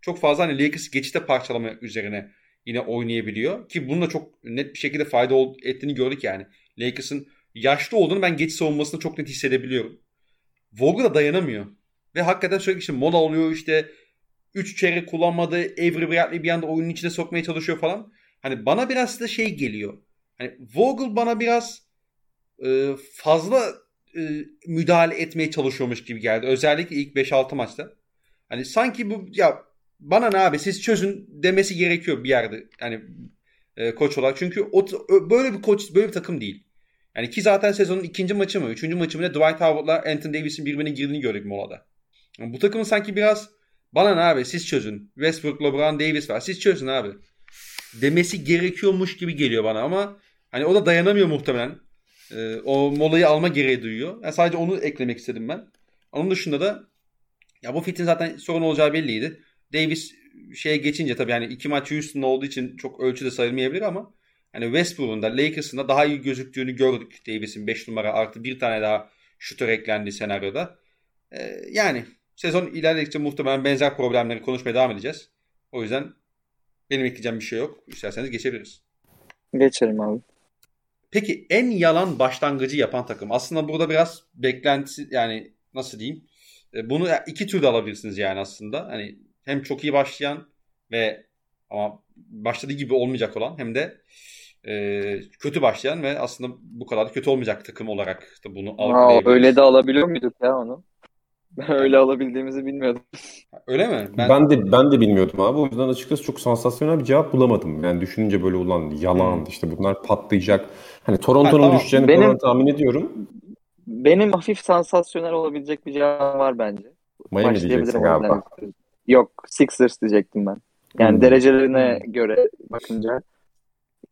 çok fazla hani Lakers geçişte parçalama üzerine yine oynayabiliyor. Ki bununla çok net bir şekilde fayda ettiğini gördük yani. Lakers'ın yaşlı olduğunu ben geç savunmasını çok net hissedebiliyorum. Vogel da dayanamıyor. Ve hakikaten sürekli işte mola oluyor işte 3 çeyrek kullanmadı. Avery Bradley bir anda oyunun içine sokmaya çalışıyor falan. Hani bana biraz da şey geliyor. Hani Vogel bana biraz e, fazla e, müdahale etmeye çalışıyormuş gibi geldi. Özellikle ilk 5-6 maçta. Hani sanki bu ya bana ne abi siz çözün demesi gerekiyor bir yerde. Hani e, koç olarak. Çünkü o, böyle bir koç böyle bir takım değil. Yani ki zaten sezonun ikinci maçı mı, üçüncü maçı mı ne Dwight Howard'la Anthony Davis'in birbirine girdiğini gördük molada. Yani bu takımın sanki biraz bana ne abi siz çözün. Westbrook, LeBron, Davis var. Siz çözün abi. Demesi gerekiyormuş gibi geliyor bana ama hani o da dayanamıyor muhtemelen. Ee, o molayı alma gereği duyuyor. Yani sadece onu eklemek istedim ben. Onun dışında da ya bu fitin zaten sorun olacağı belliydi. Davis şeye geçince tabii yani iki maç Houston'da olduğu için çok ölçüde sayılmayabilir ama hani Westbrook'un da Lakers'ın da daha iyi gözüktüğünü gördük. Davis'in 5 numara artı bir tane daha şutör eklendiği senaryoda. Ee, yani sezon ilerledikçe muhtemelen benzer problemleri konuşmaya devam edeceğiz. O yüzden benim ekleyeceğim bir şey yok. İsterseniz geçebiliriz. Geçelim abi. Peki en yalan başlangıcı yapan takım. Aslında burada biraz beklenti yani nasıl diyeyim? E, bunu iki türde alabilirsiniz yani aslında. Hani hem çok iyi başlayan ve ama başladığı gibi olmayacak olan hem de e, kötü başlayan ve aslında bu kadar kötü olmayacak takım olarak da bunu algılayabiliriz. Öyle de alabiliyor muyduk ya onu? Ben öyle alabildiğimizi bilmiyordum. Öyle mi? Ben... ben de ben de bilmiyordum abi. O yüzden açıkçası çok sansasyonel bir cevap bulamadım. Yani düşününce böyle ulan yalan hmm. işte bunlar patlayacak. Hani Toronto'nun tamam. düşeceğini benim, falan tahmin ediyorum. Benim hafif sansasyonel olabilecek bir cevap var bence. Miami diyeceksin galiba. Yok Sixers diyecektim ben. Yani hmm. derecelerine göre bakınca.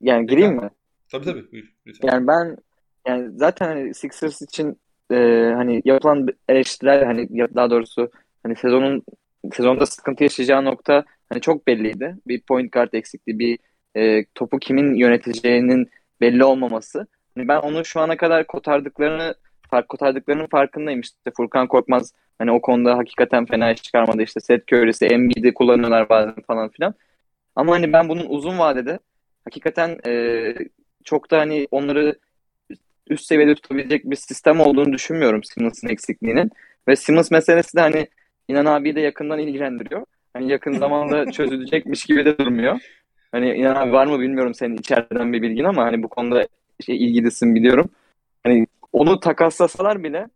Yani gireyim mi? Tabii tabii. Buyur, Yani ben yani zaten hani Sixers için e, hani yapılan eleştiriler hani daha doğrusu hani sezonun sezonda sıkıntı yaşayacağı nokta hani çok belliydi. Bir point guard eksikliği, bir e, topu kimin yöneteceğinin belli olmaması. Hani ben onu şu ana kadar kotardıklarını fark kotardıklarının farkındayım. İşte Furkan Korkmaz hani o konuda hakikaten fena iş çıkarmadı. İşte Seth Curry'si, Embiid'i kullanıyorlar bazen falan filan. Ama hani ben bunun uzun vadede hakikaten e, çok da hani onları üst seviyede tutabilecek bir sistem olduğunu düşünmüyorum Simmons'ın eksikliğinin. Ve Simmons meselesi de hani İnan abi de yakından ilgilendiriyor. Hani yakın [LAUGHS] zamanda çözülecekmiş gibi de durmuyor. Hani İnan abi var mı bilmiyorum senin içeriden bir bilgin ama hani bu konuda şey ilgilisin biliyorum. Hani onu takaslasalar bile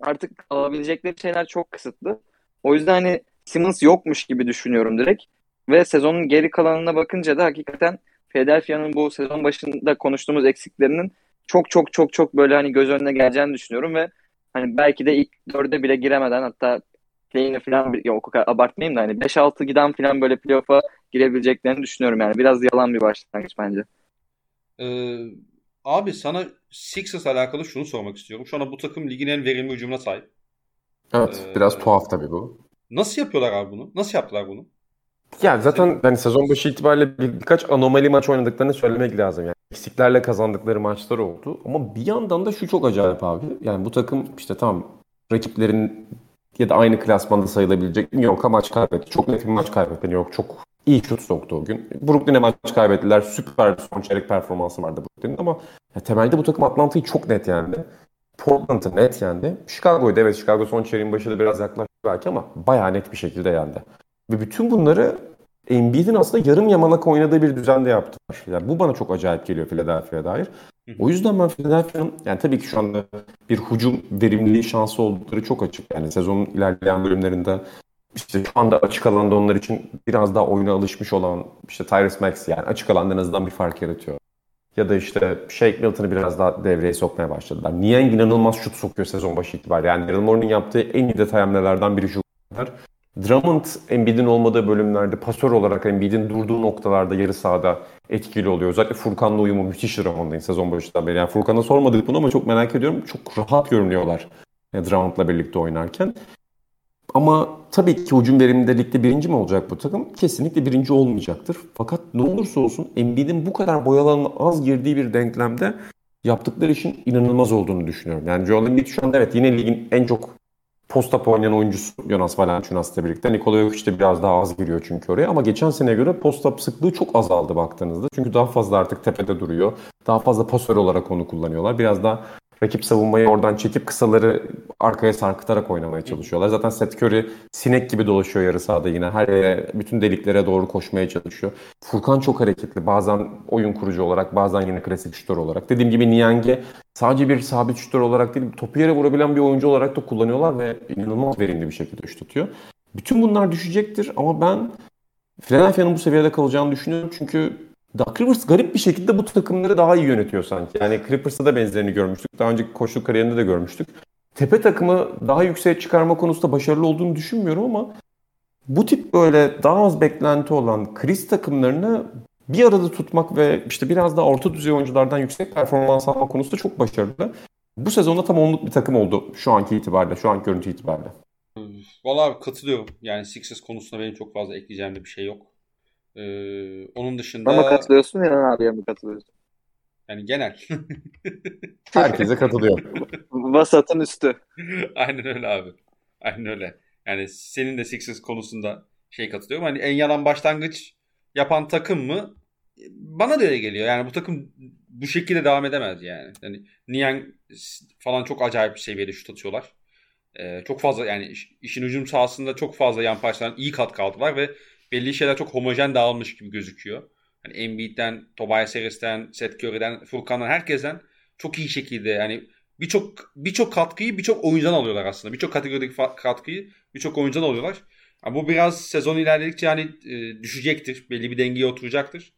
artık alabilecekleri şeyler çok kısıtlı. O yüzden hani Simmons yokmuş gibi düşünüyorum direkt. Ve sezonun geri kalanına bakınca da hakikaten Philadelphia'nın bu sezon başında konuştuğumuz eksiklerinin çok çok çok çok böyle hani göz önüne geleceğini düşünüyorum ve hani belki de ilk dörde bile giremeden hatta play'ine falan ya o kadar abartmayayım da hani 5-6 giden falan böyle playoff'a girebileceklerini düşünüyorum yani. Biraz yalan bir başlangıç bence. Ee, abi sana Sixers alakalı şunu sormak istiyorum. Şu anda bu takım ligin en verimli hücumuna sahip. Evet ee, biraz tuhaf tabii bu. Nasıl yapıyorlar abi bunu? Nasıl yaptılar bunu? Ya zaten hani sezon başı itibariyle bir, birkaç anomali maç oynadıklarını söylemek lazım. Yani eksiklerle kazandıkları maçlar oldu. Ama bir yandan da şu çok acayip abi. Yani bu takım işte tam rakiplerin ya da aynı klasmanda sayılabilecek New York'a maç kaybetti. Çok net bir maç kaybetti New York. Çok iyi şut soktu o gün. Brooklyn'e maç kaybettiler. Süper son çeyrek performansı vardı Brooklyn'in ama temelde bu takım Atlanta'yı çok net yendi. Portland'ı net yendi. Chicago'yu da evet Chicago son çeyreğin başında biraz yaklaştı belki ama bayağı net bir şekilde yendi. Ve bütün bunları Embiid'in aslında yarım yamalak oynadığı bir düzende yaptılar. Yani bu bana çok acayip geliyor Philadelphia'ya dair. O yüzden ben Philadelphia'nın yani tabii ki şu anda bir hücum verimliliği şansı oldukları çok açık. Yani sezonun ilerleyen bölümlerinde işte şu anda açık alanda onlar için biraz daha oyuna alışmış olan işte Tyrese Max yani açık alanda en azından bir fark yaratıyor. Ya da işte Shake Milton'ı biraz daha devreye sokmaya başladılar. Niang inanılmaz şut sokuyor sezon başı itibariyle. Yani Daryl Morey'nin yaptığı en iyi detay hamlelerden biri şu. Drummond Embiid'in olmadığı bölümlerde pasör olarak Embiid'in durduğu noktalarda yarı sahada etkili oluyor. Özellikle Furkan'la uyumu müthiş Drummond'ın sezon başından beri. Yani Furkan'a sormadık bunu ama çok merak ediyorum. Çok rahat görünüyorlar Drummond'la birlikte oynarken. Ama tabii ki hücum veriminde ligde birinci mi olacak bu takım? Kesinlikle birinci olmayacaktır. Fakat ne olursa olsun Embiid'in bu kadar boyalanın az girdiği bir denklemde yaptıkları işin inanılmaz olduğunu düşünüyorum. Yani Joel Embiid şu anda evet yine ligin en çok post-up oynayan oyuncusu Jonas Valanciunas'la birlikte. Nikola Jokic de biraz daha az giriyor çünkü oraya ama geçen seneye göre post-up sıklığı çok azaldı baktığınızda. Çünkü daha fazla artık tepede duruyor. Daha fazla pasör olarak onu kullanıyorlar. Biraz daha rakip savunmayı oradan çekip kısaları arkaya sarkıtarak oynamaya çalışıyorlar. Zaten Seth Curry sinek gibi dolaşıyor yarı sahada yine. Her yere, bütün deliklere doğru koşmaya çalışıyor. Furkan çok hareketli. Bazen oyun kurucu olarak, bazen yine klasik şutör olarak. Dediğim gibi Niang'e sadece bir sabit şutör olarak değil, topu yere vurabilen bir oyuncu olarak da kullanıyorlar ve inanılmaz verimli bir şekilde şut atıyor. Bütün bunlar düşecektir ama ben Philadelphia'nın bu seviyede kalacağını düşünüyorum. Çünkü Doug Rivers garip bir şekilde bu takımları daha iyi yönetiyor sanki. Yani Clippers'ta da benzerini görmüştük. Daha önceki koçluk kariyerinde de görmüştük. Tepe takımı daha yükseğe çıkarma konusunda başarılı olduğunu düşünmüyorum ama bu tip böyle daha az beklenti olan kriz takımlarını bir arada tutmak ve işte biraz daha orta düzey oyunculardan yüksek performans alma konusunda çok başarılı. Bu sezonda tam onluk bir takım oldu şu anki itibariyle, şu anki görüntü itibariyle. Valla katılıyorum. Yani Sixers konusunda benim çok fazla ekleyeceğim de bir şey yok. Ee, onun dışında... Ama katılıyorsun ya abiye mi katılıyorsun? Yani genel. [LAUGHS] Herkese katılıyor. Vasatın üstü. Aynen öyle abi. Aynen öyle. Yani senin de Sixers konusunda şey katılıyorum. Hani en yalan başlangıç yapan takım mı? Bana da öyle geliyor. Yani bu takım bu şekilde devam edemez yani. Yani Niang falan çok acayip bir seviyede şut atıyorlar. Ee, çok fazla yani işin hücum sahasında çok fazla yan parçadan iyi katkı aldılar ve belli şeyler çok homojen dağılmış gibi gözüküyor. Hani Embiid'den, Tobias Harris'ten, Seth Curry'den, Furkan'dan herkesten çok iyi şekilde yani birçok birçok katkıyı birçok oyuncudan alıyorlar aslında. Birçok kategorideki katkıyı birçok oyuncudan alıyorlar. Yani bu biraz sezon ilerledikçe yani e, düşecektir. Belli bir dengeye oturacaktır.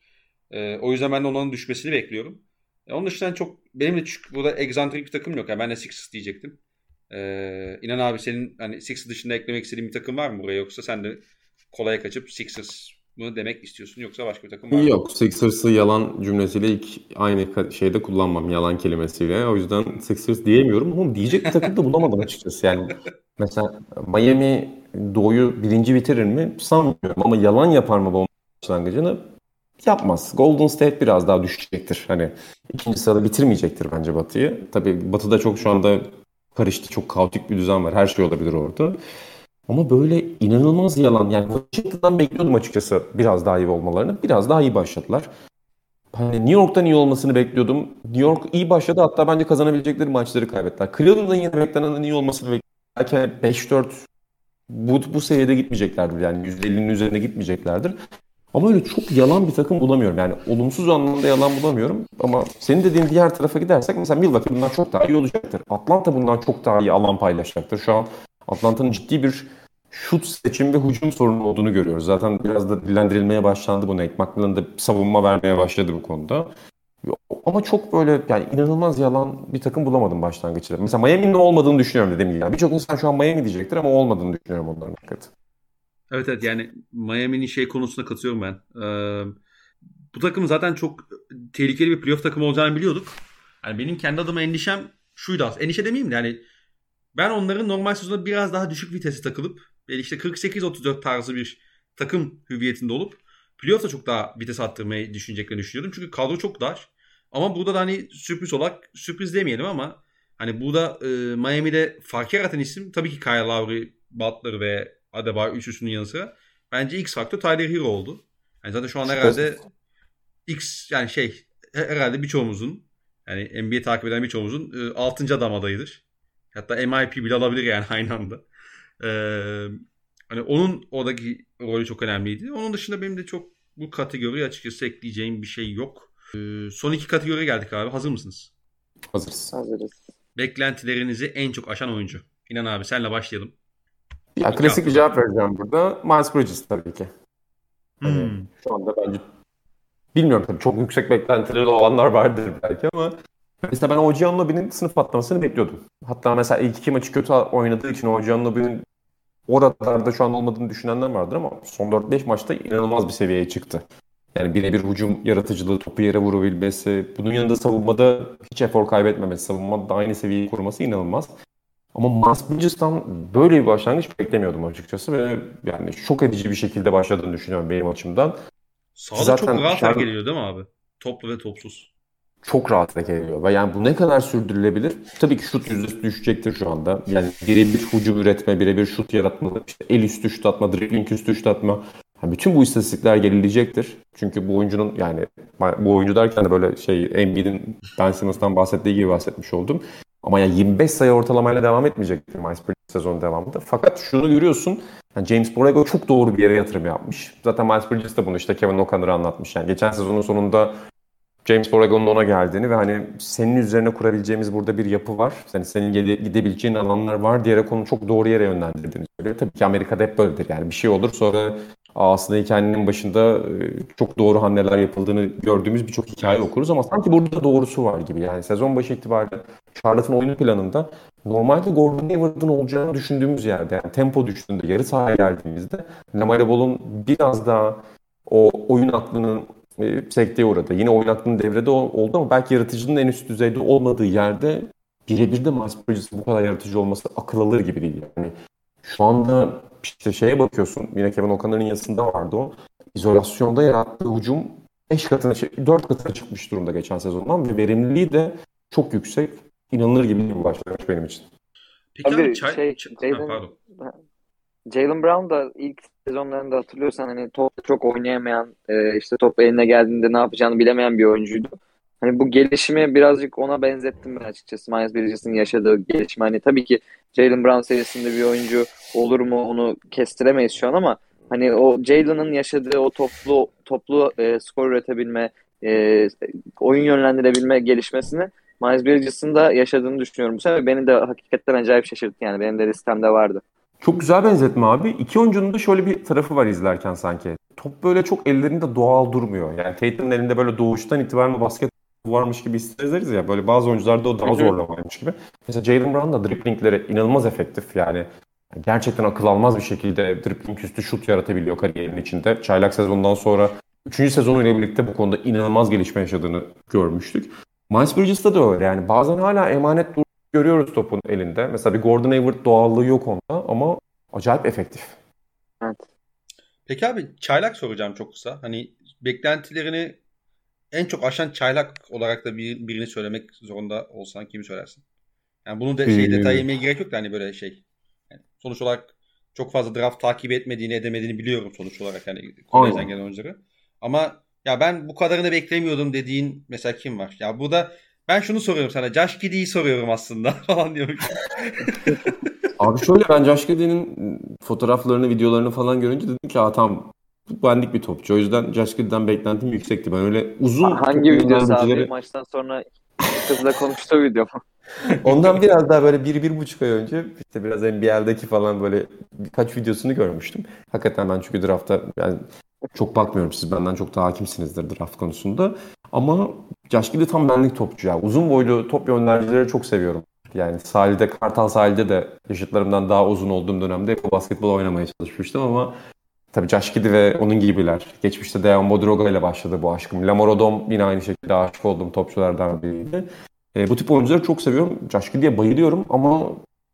E, o yüzden ben de onların düşmesini bekliyorum. E, onun dışında çok benim de çünkü burada egzantrik bir takım yok. Yani ben de Sixers diyecektim. E, İnan abi senin hani Sixers dışında eklemek istediğin bir takım var mı buraya yoksa sen de kolaya kaçıp Sixers mı demek istiyorsun yoksa başka bir takım var mı? Yok Sixers'ı yalan cümlesiyle ilk aynı şeyde kullanmam yalan kelimesiyle. O yüzden Sixers diyemiyorum ama diyecek bir takım da bulamadım açıkçası. Yani mesela Miami Doğu'yu birinci bitirir mi sanmıyorum ama yalan yapar mı bu başlangıcını yapmaz. Golden State biraz daha düşecektir. Hani ikinci sırada bitirmeyecektir bence Batı'yı. Tabii Batı'da çok şu anda karıştı. Çok kaotik bir düzen var. Her şey olabilir orada. Ama böyle inanılmaz yalan. Yani Washington'dan bekliyordum açıkçası biraz daha iyi olmalarını. Biraz daha iyi başladılar. Hani New York'tan iyi olmasını bekliyordum. New York iyi başladı hatta bence kazanabilecekleri maçları kaybettiler. Cleveland'ın yine beklenenden iyi olmasını bekliyordum. Belki 5-4 bu, bu seviyede gitmeyeceklerdir. Yani %50'nin üzerine gitmeyeceklerdir. Ama öyle çok yalan bir takım bulamıyorum. Yani olumsuz anlamda yalan bulamıyorum. Ama senin dediğin diğer tarafa gidersek mesela Milwaukee bundan çok daha iyi olacaktır. Atlanta bundan çok daha iyi alan paylaşacaktır. Şu an Atlanta'nın ciddi bir şut seçim ve hücum sorunu olduğunu görüyoruz. Zaten biraz da dilendirilmeye başlandı bu Nate McMillan da savunma vermeye başladı bu konuda. Ama çok böyle yani inanılmaz yalan bir takım bulamadım başlangıçta. Mesela Miami'nin olmadığını düşünüyorum dediğim gibi. Yani Birçok insan şu an Miami diyecektir ama olmadığını düşünüyorum onların hakikaten. Evet evet yani Miami'nin şey konusunda katıyorum ben. Ee, bu takım zaten çok tehlikeli bir playoff takımı olacağını biliyorduk. Yani benim kendi adıma endişem şuydu aslında. Endişe demeyeyim de yani ben onların normal sezonda biraz daha düşük vitesi takılıp işte 48-34 tarzı bir takım hüviyetinde olup playoff'ta çok daha vites attırmayı düşüneceklerini düşünüyordum. Çünkü kadro çok dar. Ama burada da hani sürpriz olarak sürpriz demeyelim ama hani burada e, Miami'de fark yaratan isim tabii ki Kyle Lowry, Butler ve Adebayo üçlüsünün yanı sıra bence X faktör Tyler Hero oldu. Yani zaten şu an herhalde X yani şey herhalde birçoğumuzun Yani NBA takip eden birçoğumuzun e, 6. adam adayıdır. Hatta MIP bile alabilir yani [LAUGHS] aynı anda. Ee, hani onun oradaki rolü çok önemliydi. Onun dışında benim de çok bu kategoriye açıkçası ekleyeceğim bir şey yok. Ee, son iki kategoriye geldik abi. Hazır mısınız? Hazırız. Hazırız. Beklentilerinizi en çok aşan oyuncu. İnan abi senle başlayalım. Ya klasik bir cevap vereceğim burada. Miles Bridges tabii ki. Hani Hmm. Şu anda bence bilmiyorum tabii çok yüksek beklentileri olanlar vardır belki ama mesela ben OG Anunoby'nin sınıf atlamasını bekliyordum. Hatta mesela ilk iki maçı kötü oynadığı için OG Anunoby'nin oralarda şu an olmadığını düşünenler vardır ama son 4-5 maçta inanılmaz bir seviyeye çıktı. Yani birebir hücum yaratıcılığı, topu yere vurabilmesi, bunun yanında savunmada hiç efor kaybetmemesi, savunmada aynı seviyeyi koruması inanılmaz. Ama Bridges'tan böyle bir başlangıç beklemiyordum açıkçası ve yani şok edici bir şekilde başladığını düşünüyorum benim açımdan. Sağda Zaten çok rahat an- geliyor değil mi abi? Toplu ve topsuz. Çok rahat hareket ediyor. Ve yani bu ne kadar sürdürülebilir? Tabii ki şut yüzdesi düşecektir şu anda. Yani birebir hücum üretme, birebir şut yaratma, işte el üstü şut atma, dribbling üstü şut atma. Yani bütün bu istatistikler gerileyecektir. Çünkü bu oyuncunun yani bu oyuncu derken de böyle şey Embiid'in Ben Simmons'tan bahsettiği gibi bahsetmiş oldum. Ama ya 25 sayı ortalamayla devam etmeyecektir Miles Bridges sezon devamında. Fakat şunu görüyorsun. Yani James Borrego çok doğru bir yere yatırım yapmış. Zaten Miles Bridges de bunu işte Kevin O'Connor'a anlatmış. Yani geçen sezonun sonunda James Borrego'nun ona geldiğini ve hani senin üzerine kurabileceğimiz burada bir yapı var. Yani senin gide- gidebileceğin alanlar var diyerek onu çok doğru yere yönlendirdiğini söylüyor. Tabii ki Amerika'da hep böyledir. Yani bir şey olur sonra aslında hikayenin başında e, çok doğru hamleler yapıldığını gördüğümüz birçok hikaye okuruz ama sanki burada doğrusu var gibi. Yani sezon başı itibariyle Charlotte'ın oyun planında normalde Gordon Hayward'ın olacağını düşündüğümüz yerde yani tempo düştüğünde yarı sahaya geldiğimizde Lamar Ball'un biraz daha o oyun aklının e, sekteye uğradı. Yine oyun aklının devrede ol- oldu ama belki yaratıcının en üst düzeyde olmadığı yerde birebir de Miles Bridges'in bu kadar yaratıcı olması akıl alır gibi değil. Yani şu anda işte şeye bakıyorsun yine Kevin O'Connor'ın yazısında vardı o. İzolasyonda yarattığı hücum 5 katına, 4 katına çıkmış durumda geçen sezondan ve verimliliği de çok yüksek. İnanılır gibi bir başlangıç benim için. Peki Abi abi, çay... şey, Ç- Jalen- Ha, pardon. Jalen Brown da ilk sezonlarında hatırlıyorsan hani top çok oynayamayan, e, işte top eline geldiğinde ne yapacağını bilemeyen bir oyuncuydu. Hani bu gelişimi birazcık ona benzettim ben açıkçası. Miles Bridges'in yaşadığı gelişimi. Hani tabii ki Jalen Brown seviyesinde bir oyuncu olur mu onu kestiremeyiz şu an ama hani o Jalen'ın yaşadığı o toplu toplu e, skor üretebilme, e, oyun yönlendirebilme gelişmesini Miles Bridges'in de yaşadığını düşünüyorum bu sene. ve Beni de hakikaten acayip şaşırttı yani. Benim de listemde vardı. Çok güzel benzetme abi. İki oyuncunun da şöyle bir tarafı var izlerken sanki. Top böyle çok ellerinde doğal durmuyor. Yani Tatum'un elinde böyle doğuştan itibaren basket varmış gibi hissederiz ya. Böyle bazı oyuncularda o daha zorlamaymış gibi. Mesela Jalen Brown da driplingleri inanılmaz efektif. Yani gerçekten akıl almaz bir şekilde dribbling üstü şut yaratabiliyor kariyerin içinde. Çaylak sezondan sonra 3. sezonuyla birlikte bu konuda inanılmaz gelişme yaşadığını görmüştük. Miles Bridges'ta da öyle. Yani bazen hala emanet dur görüyoruz topun elinde. Mesela bir Gordon Hayward doğallığı yok onda ama acayip efektif. Evet. Peki abi çaylak soracağım çok kısa. Hani beklentilerini en çok aşan çaylak olarak da bir, birini söylemek zorunda olsan kimi söylersin? Yani bunu da şey Ee, detay yemeye gerek yok da hani böyle şey. Yani sonuç olarak çok fazla draft takip etmediğini edemediğini biliyorum sonuç olarak yani kolejden gelen oyuncuları. Ama ya ben bu kadarını beklemiyordum dediğin mesela kim var? Ya burada ben şunu soruyorum sana. Josh Giddey'i soruyorum aslında [LAUGHS] falan diyormuş. Abi şöyle ben Josh Giddey'nin fotoğraflarını, videolarını falan görünce dedim ki Aa, tamam bu benlik bir topçu. O yüzden Josh Giddey'den beklentim yüksekti. Ben öyle uzun Hangi videosu abi? Maçtan sonra kızla konuştuğu video mu? [LAUGHS] Ondan biraz daha böyle bir, bir buçuk ay önce işte biraz NBL'deki falan böyle birkaç videosunu görmüştüm. Hakikaten ben çünkü drafta yani çok bakmıyorum. Siz benden çok daha hakimsinizdir draft konusunda. Ama Giddey tam benlik topçu ya. Uzun boylu top yönlercileri çok seviyorum. Yani sahilde, Kartal sahilde de yaşıtlarımdan daha uzun olduğum dönemde hep basketbol oynamaya çalışmıştım ama tabii Giddey ve onun gibiler. Geçmişte Dejan Bodroga ile başladı bu aşkım. Lamar Odom yine aynı şekilde aşık olduğum topçulardan biriydi. E, bu tip oyuncuları çok seviyorum. Giddey'e bayılıyorum ama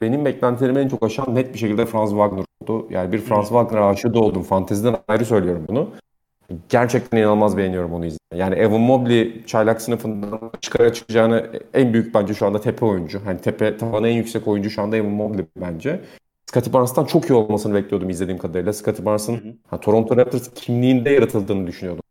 benim beklentilerimi en çok aşan net bir şekilde Franz Wagner oldu. Yani bir Franz Wagner aşığı da oldum. Fanteziden ayrı söylüyorum bunu. Gerçekten inanılmaz beğeniyorum onu izlemeyi. Yani Evan Mobley çaylak sınıfından çıkara çıkacağını en büyük bence şu anda tepe oyuncu. Hani tepe tavanı en yüksek oyuncu şu anda Evan Mobley bence. Scottie Barnes'tan çok iyi olmasını bekliyordum izlediğim kadarıyla. Scottie Barnes'ın ha, Toronto Raptors kimliğinde yaratıldığını düşünüyordum.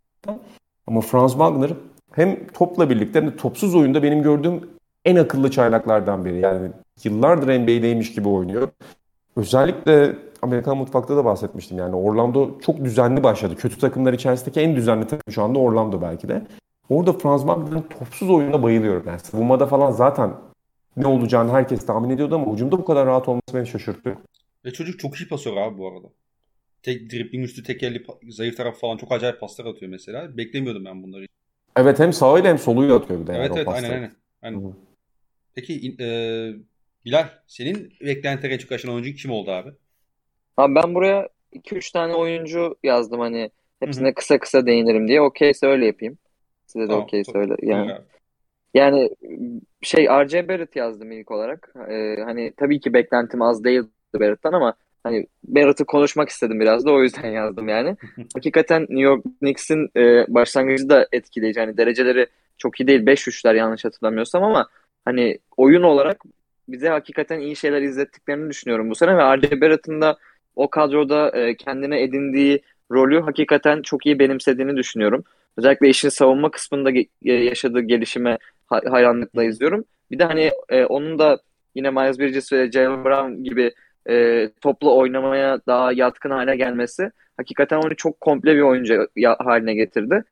Ama Franz Wagner hem topla birlikte hem de topsuz oyunda benim gördüğüm en akıllı çaylaklardan biri. Yani yıllardır NBA'deymiş gibi oynuyor. Özellikle Amerikan mutfakta da bahsetmiştim. Yani Orlando çok düzenli başladı. Kötü takımlar içerisindeki en düzenli takım şu anda Orlando belki de. Orada Franz Wagner'ın topsuz oyununa bayılıyorum. Yani savunmada falan zaten ne olacağını herkes tahmin ediyordu ama hücumda bu kadar rahat olması beni şaşırtıyor. Ve çocuk çok iyi pasör abi bu arada. Tek dribbling üstü tek elli zayıf taraf falan çok acayip paslar atıyor mesela. Beklemiyordum ben bunları. Evet hem sağıyla hem soluyla atıyor bir de. Evet yani evet aynen aynen. aynen. Peki e, Bilal senin beklentileri en çok aşan oyuncu kim oldu abi? Abi ben buraya 2-3 tane oyuncu yazdım hani hepsine kısa kısa değinirim diye. Okeyse öyle yapayım. Size de Tamam, okeyse tabii. öyle. Yani yani şey R.J. Barrett yazdım ilk olarak. Ee, hani tabii ki beklentim az değildi Barrett'tan ama hani Barrett'ı konuşmak istedim biraz da o yüzden [LAUGHS] yazdım yani. [LAUGHS] Hakikaten New York Knicks'in e, başlangıcı da etkileyici. Hani dereceleri çok iyi değil. 5 üçler yanlış hatırlamıyorsam ama hani oyun olarak bize hakikaten iyi şeyler izlettiklerini düşünüyorum bu sene ve R.J. Barrett'ın da o kadroda e, kendine edindiği rolü hakikaten çok iyi benimsediğini düşünüyorum. Özellikle işin savunma kısmında ge- yaşadığı gelişime ha- hayranlıkla izliyorum. Bir de hani e, onun da yine Miles Bridges ve Jalen Brown gibi e, toplu oynamaya daha yatkın hale gelmesi hakikaten onu çok komple bir oyuncu ya- haline getirdi.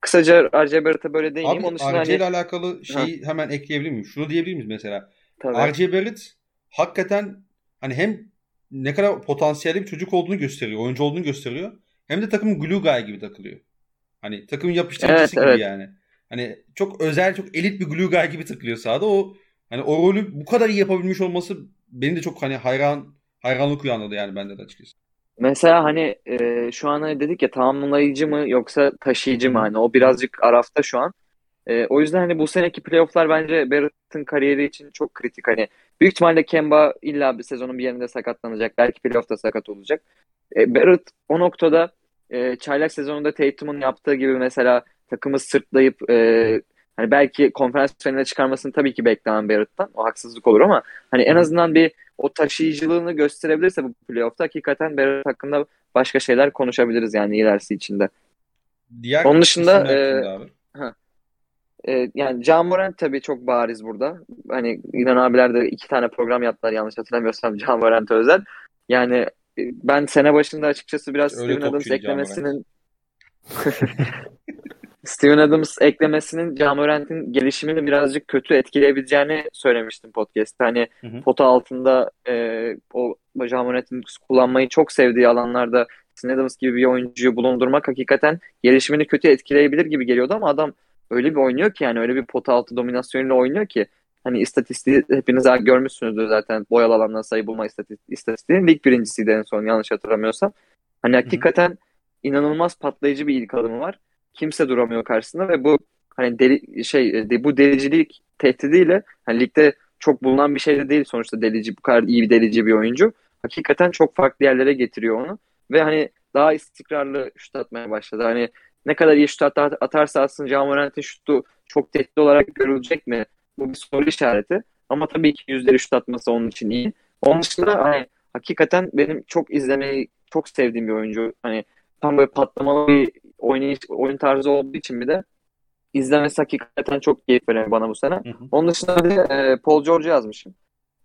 Kısaca R.J. Barrett'a böyle değineyim. Abi Onun RC ile hani alakalı şeyi hemen ekleyebilir miyim? Şunu diyebilir miyiz mesela? tabii. RC Barrett hakikaten hani hem ne kadar potansiyelli bir çocuk olduğunu gösteriyor, oyuncu olduğunu gösteriyor. Hem de takımın glue guy gibi takılıyor. Hani takımın yapıştırıcısı Evet, gibi evet. yani. Hani çok özel, çok elit bir glue guy gibi takılıyor sahada. O hani o rolü bu kadar iyi yapabilmiş olması beni de çok hani hayran hayranlık uyandırdı yani bende de açıkçası. Mesela hani e, şu an hani dedik ya tamamlayıcı mı yoksa taşıyıcı mı hani o birazcık arafta şu an. E, o yüzden hani bu seneki playofflar bence Barrett'ın kariyeri için çok kritik. Hani büyük ihtimalle Kemba illa bir sezonun bir yerinde sakatlanacak. Belki playoff'ta sakat olacak. E, Barrett o noktada e, çaylak sezonunda Tatum'un yaptığı gibi mesela takımı sırtlayıp e, hani belki konferans finaline çıkarmasını tabii ki beklemem Barrett'tan. O haksızlık olur ama hani en azından bir o taşıyıcılığını gösterebilirse bu playoff'ta hakikaten Barrett hakkında başka şeyler konuşabiliriz yani ilerisi içinde. Diğer Onun dışında, e, abi? Ee, yani Can Morant tabii çok bariz burada. Hani İnan abiler de iki tane program yaptılar yanlış hatırlamıyorsam [LAUGHS] Can Morant'a özel. Yani e, ben sene başında açıkçası biraz Öyle Steven Adams eklemesinin [LAUGHS] Steven Adams eklemesinin Can Morant'in gelişimini birazcık kötü etkileyebileceğini söylemiştim podcast'te. Hani Hı hı. pota altında e, o Can Morant'in kullanmayı çok sevdiği alanlarda Steven Adams gibi bir oyuncuyu bulundurmak hakikaten gelişimini kötü etkileyebilir gibi geliyordu ama adam öyle bir oynuyor ki yani öyle bir pota altı dominasyonuyla oynuyor ki hani istatistiği hepiniz görmüşsünüzdür zaten boyalı alandan sayı bulma istati- istatistiği lig birincisiydi en son yanlış hatırlamıyorsam. Hani hakikaten inanılmaz patlayıcı bir ilk adımı var. Kimse duramıyor karşısında ve bu hani deli şey de, bu delicilik tehdidiyle hani ligde çok bulunan bir şey de değil sonuçta delici bu kadar iyi bir delici bir oyuncu. Hakikaten çok farklı yerlere getiriyor onu ve hani daha istikrarlı şut atmaya başladı. Hani ne kadar iyi şut at- atarsa atsın Ja Morant'in şutu çok tehdit olarak görülecek mi? Bu bir soru işareti. Ama tabii ki yüzleri şut atması onun için iyi. Onun dışında hani hakikaten benim çok izlemeyi çok sevdiğim bir oyuncu. Hani tam böyle patlamalı bir oynayış, oyun tarzı olduğu için bir de izlemesi hakikaten çok keyif veriyor bana bu sene. Hı hı. Onun dışında bir e, Paul George yazmışım.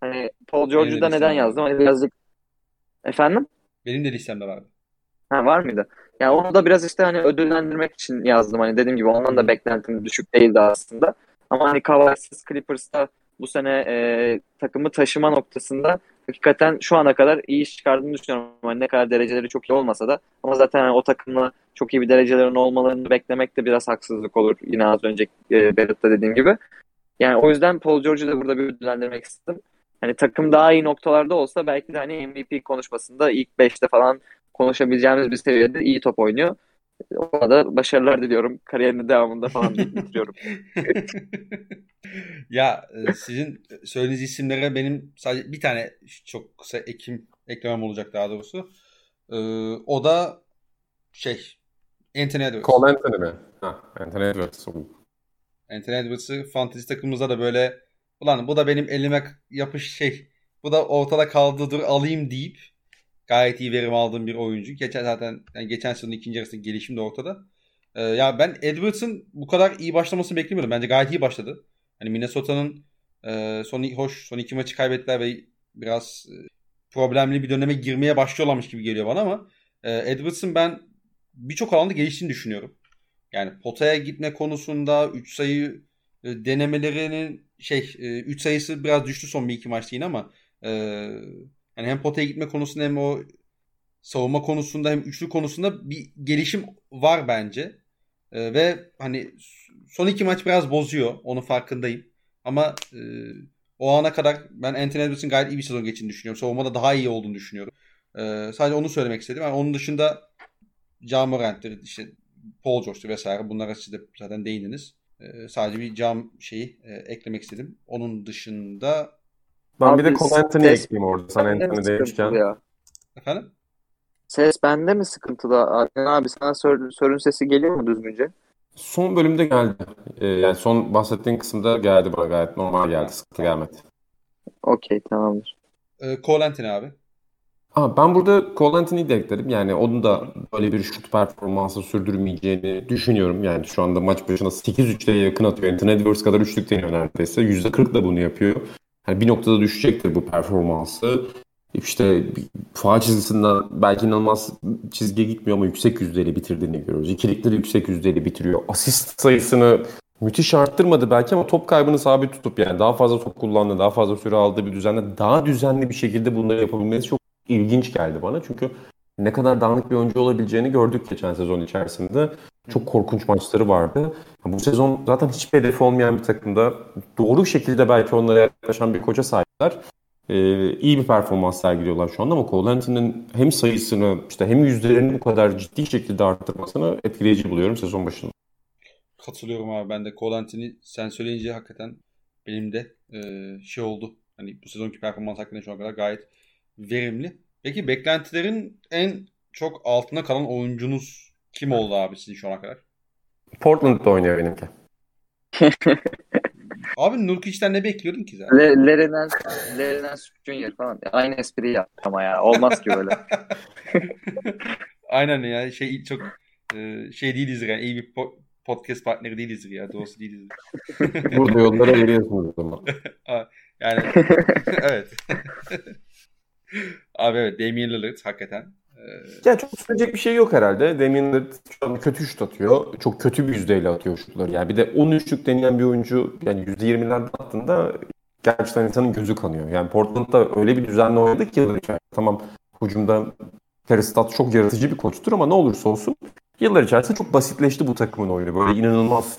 Hani Paul George'u da neden var. yazdım? Hani birazcık efendim? Benim de listemde vardı. Ha var mıydı? Yani onu da biraz işte hani ödüllendirmek için yazdım. Hani dediğim gibi ondan da beklentim düşük değildi aslında. Ama hani Kawhi'siz Clippers'ta bu sene e, takımı taşıma noktasında hakikaten şu ana kadar iyi iş çıkardığını düşünüyorum. Hani ne kadar dereceleri çok iyi olmasa da ama zaten hani o takımla çok iyi bir derecelerin olmalarını beklemek de biraz haksızlık olur. Yine az önce e, Barrett'ta dediğim gibi. Yani o yüzden Paul George'u da burada bir ödüllendirmek istedim. Hani takım daha iyi noktalarda olsa belki de hani MVP konuşmasında ilk 5'te falan konuşabileceğimiz bir seviyede iyi top oynuyor. Ona da başarılar diliyorum. Kariyerinin devamında falan [LAUGHS] bitiriyorum. [LAUGHS] ya e, sizin söylediğiniz isimlere benim sadece bir tane çok kısa ekim eklemem olacak daha doğrusu. Ee, o da şey Anthony Edwards. Cole Anthony mi? Ha, Anthony Edwards. Anthony Edwards'ı fantezi takımımızda da böyle ulan bu da benim elime yapış şey bu da ortada kaldı dur alayım deyip gayet iyi verim aldığım bir oyuncu. Geçen zaten yani geçen sezonun ikinci yarısında gelişim de ortada. Ee, ya ben Edwards'ın bu kadar iyi başlamasını beklemiyordum. Bence gayet iyi başladı. Hani Minnesota'nın e, son hoş son iki maçı kaybettiler ve biraz e, problemli bir döneme girmeye başlıyorlarmış gibi geliyor bana ama e, Edwards'ın ben birçok alanda geliştiğini düşünüyorum. Yani potaya gitme konusunda 3 sayı e, denemelerinin şey 3 e, sayısı biraz düştü son bir iki maçta yine ama e, yani hem potaya gitme konusunda hem o savunma konusunda hem üçlü konusunda bir gelişim var bence. E, ve hani son iki maç biraz bozuyor. Onun farkındayım. Ama e, o ana kadar ben Anthony Edwards'ın gayet iyi bir sezon geçtiğini düşünüyorum. Savunmada daha iyi olduğunu düşünüyorum. E, sadece onu söylemek istedim. Yani onun dışında John Morant'tir, işte Paul George'tur vesaire. Bunlara siz de zaten değindiniz. E, sadece bir cam şeyi e, eklemek istedim. Onun dışında ben Abi, bir de Cole ekleyeyim orada. Sen Anthony demişken. Ya. Efendim? Ses bende mi sıkıntıda? Adnan abi sana sor, sorun sesi geliyor mu düzgünce? Son bölümde geldi. Ee, yani son bahsettiğin kısımda geldi bana gayet normal geldi. Sıkıntı gelmedi. Okey tamamdır. Ee, Cole Anthony abi. Aa, ben burada Cole Anthony'yi de eklerim. Yani onun da böyle bir şut performansı sürdürmeyeceğini düşünüyorum. Yani şu anda maç başına 8-3'te yakın atıyor. Anthony Edwards kadar üçlük deniyor neredeyse. %40 da bunu yapıyor. Yani bir noktada düşecektir bu performansı. İşte faal çizgisinden belki inanılmaz çizgiye gitmiyor ama yüksek yüzdeli bitirdiğini görüyoruz. İkilikleri yüksek yüzdeli bitiriyor. Asist sayısını müthiş arttırmadı belki ama top kaybını sabit tutup yani daha fazla top kullandı, daha fazla süre aldığı bir düzenle daha düzenli bir şekilde bunları yapabilmesi çok ilginç geldi bana. Çünkü ne kadar dağınık bir oyuncu olabileceğini gördük geçen sezon içerisinde. Çok korkunç maçları vardı. Bu sezon zaten hiçbir hedefi olmayan bir takımda doğru şekilde belki onlara yaklaşan bir koça sahipler. Ee, iyi bir performans sergiliyorlar şu anda ama Cole Anthony'nin hem sayısını işte hem yüzdelerini bu kadar ciddi şekilde arttırmasını etkileyici buluyorum sezon başında. Katılıyorum abi ben de Cole Anthony sen söyleyince hakikaten benim de e, şey oldu. Hani bu sezonki performans hakkında şu ana kadar gayet verimli. Peki beklentilerin en çok altına kalan oyuncunuz kim oldu abi sizin şu ana kadar? Portland'da oynuyor benimki. [LAUGHS] abi Nurkic'ten ne bekliyordun ki zaten? Le Lerinen, Lerinen Junior falan. Aynı espriyi yaptı ama ya. Olmaz ki böyle. [LAUGHS] Aynen ya. Şey çok e, şey değiliz yani. İyi bir podcast partneri değiliz ya. Doğrusu değiliz. [LAUGHS] Burada yollara veriyorsunuz o zaman. yani evet. Abi evet Damian Lillard hakikaten. Ee... Ya çok söyleyecek bir şey yok herhalde. Damian Lillard şu an kötü şut atıyor. Çok kötü bir yüzdeyle atıyor şutları. Yani bir de 13'lük deneyen bir oyuncu yani %20'lerde attığında gerçekten insanın gözü kanıyor. Yani Portland'da öyle bir düzenle oynadık ki yıllar içerisinde. Tamam hücumda Terry Stotts çok yaratıcı bir koçtur ama ne olursa olsun yıllar içerisinde çok basitleşti bu takımın oyunu. Böyle inanılmaz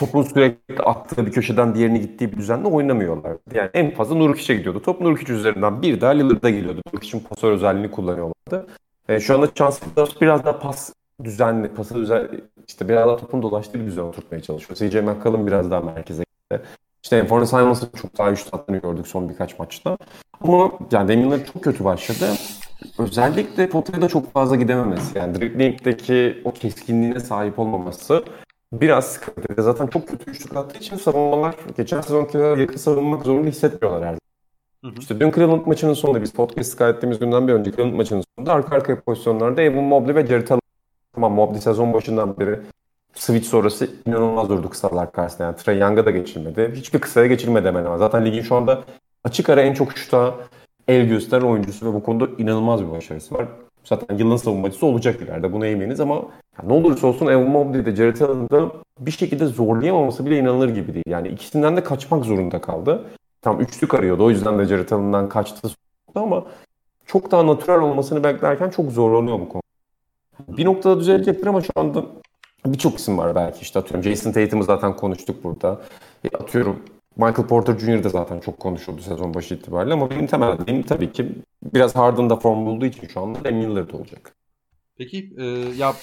topun sürekli attığı bir köşeden diğerine gittiği bir düzenle oynamıyorlar. Yani en fazla Nurkic'e gidiyordu. Top Nurkic üzerinden bir daha Lillard'a geliyordu. Nurkic'in pasör özelliğini kullanıyorlardı. E, şu anda Chancellor biraz daha pas düzenli, pası düzen, işte biraz daha topun dolaştığı bir düzen oturtmaya çalışıyor. CJ McCollum biraz daha merkeze gitti. İşte Anthony Simons'ın çok daha güçlü attığını gördük son birkaç maçta. Ama yani Damian'lar çok kötü başladı. Özellikle potaya da çok fazla gidememesi. Yani dribbling'deki o keskinliğine sahip olmaması biraz sıkıntı. Zaten çok kötü üçlük attığı için savunmalar geçen sezonki yakın savunmak zorunda hissetmiyorlar her zaman. İşte dün Cleveland maçının sonunda biz podcast kaydettiğimiz günden bir önce Cleveland maçının sonunda arka arkaya pozisyonlarda Evan Mobley ve Jared Allen tamam Mobley sezon başından beri switch sonrası inanılmaz durdu kısalar karşısında. Yani Trey Young'a da geçilmedi. Hiçbir kısaya geçilmedi hemen ama. Zaten ligin şu anda açık ara en çok şuta el gösteren oyuncusu ve bu konuda inanılmaz bir başarısı var. Zaten yılın savunmacısı olacak ileride buna eminiz ama ne olursa olsun Evan Mobley'de Jared Allen'da bir şekilde zorlayamaması bile inanılır gibi değil. Yani ikisinden de kaçmak zorunda kaldı. Tam üçlük arıyordu. O yüzden de Jared Allen'dan kaçtı ama çok daha natural olmasını beklerken çok zorlanıyor bu konu. Bir noktada düzelecektir ama şu anda birçok isim var belki işte atıyorum. Jason Tatum'u zaten konuştuk burada. E, atıyorum Michael Porter Jr. de zaten çok konuşuldu sezon başı itibariyle ama benim temel benim tabii ki biraz Harden'da form bulduğu için şu anda Damian Lillard olacak. Peki e, ya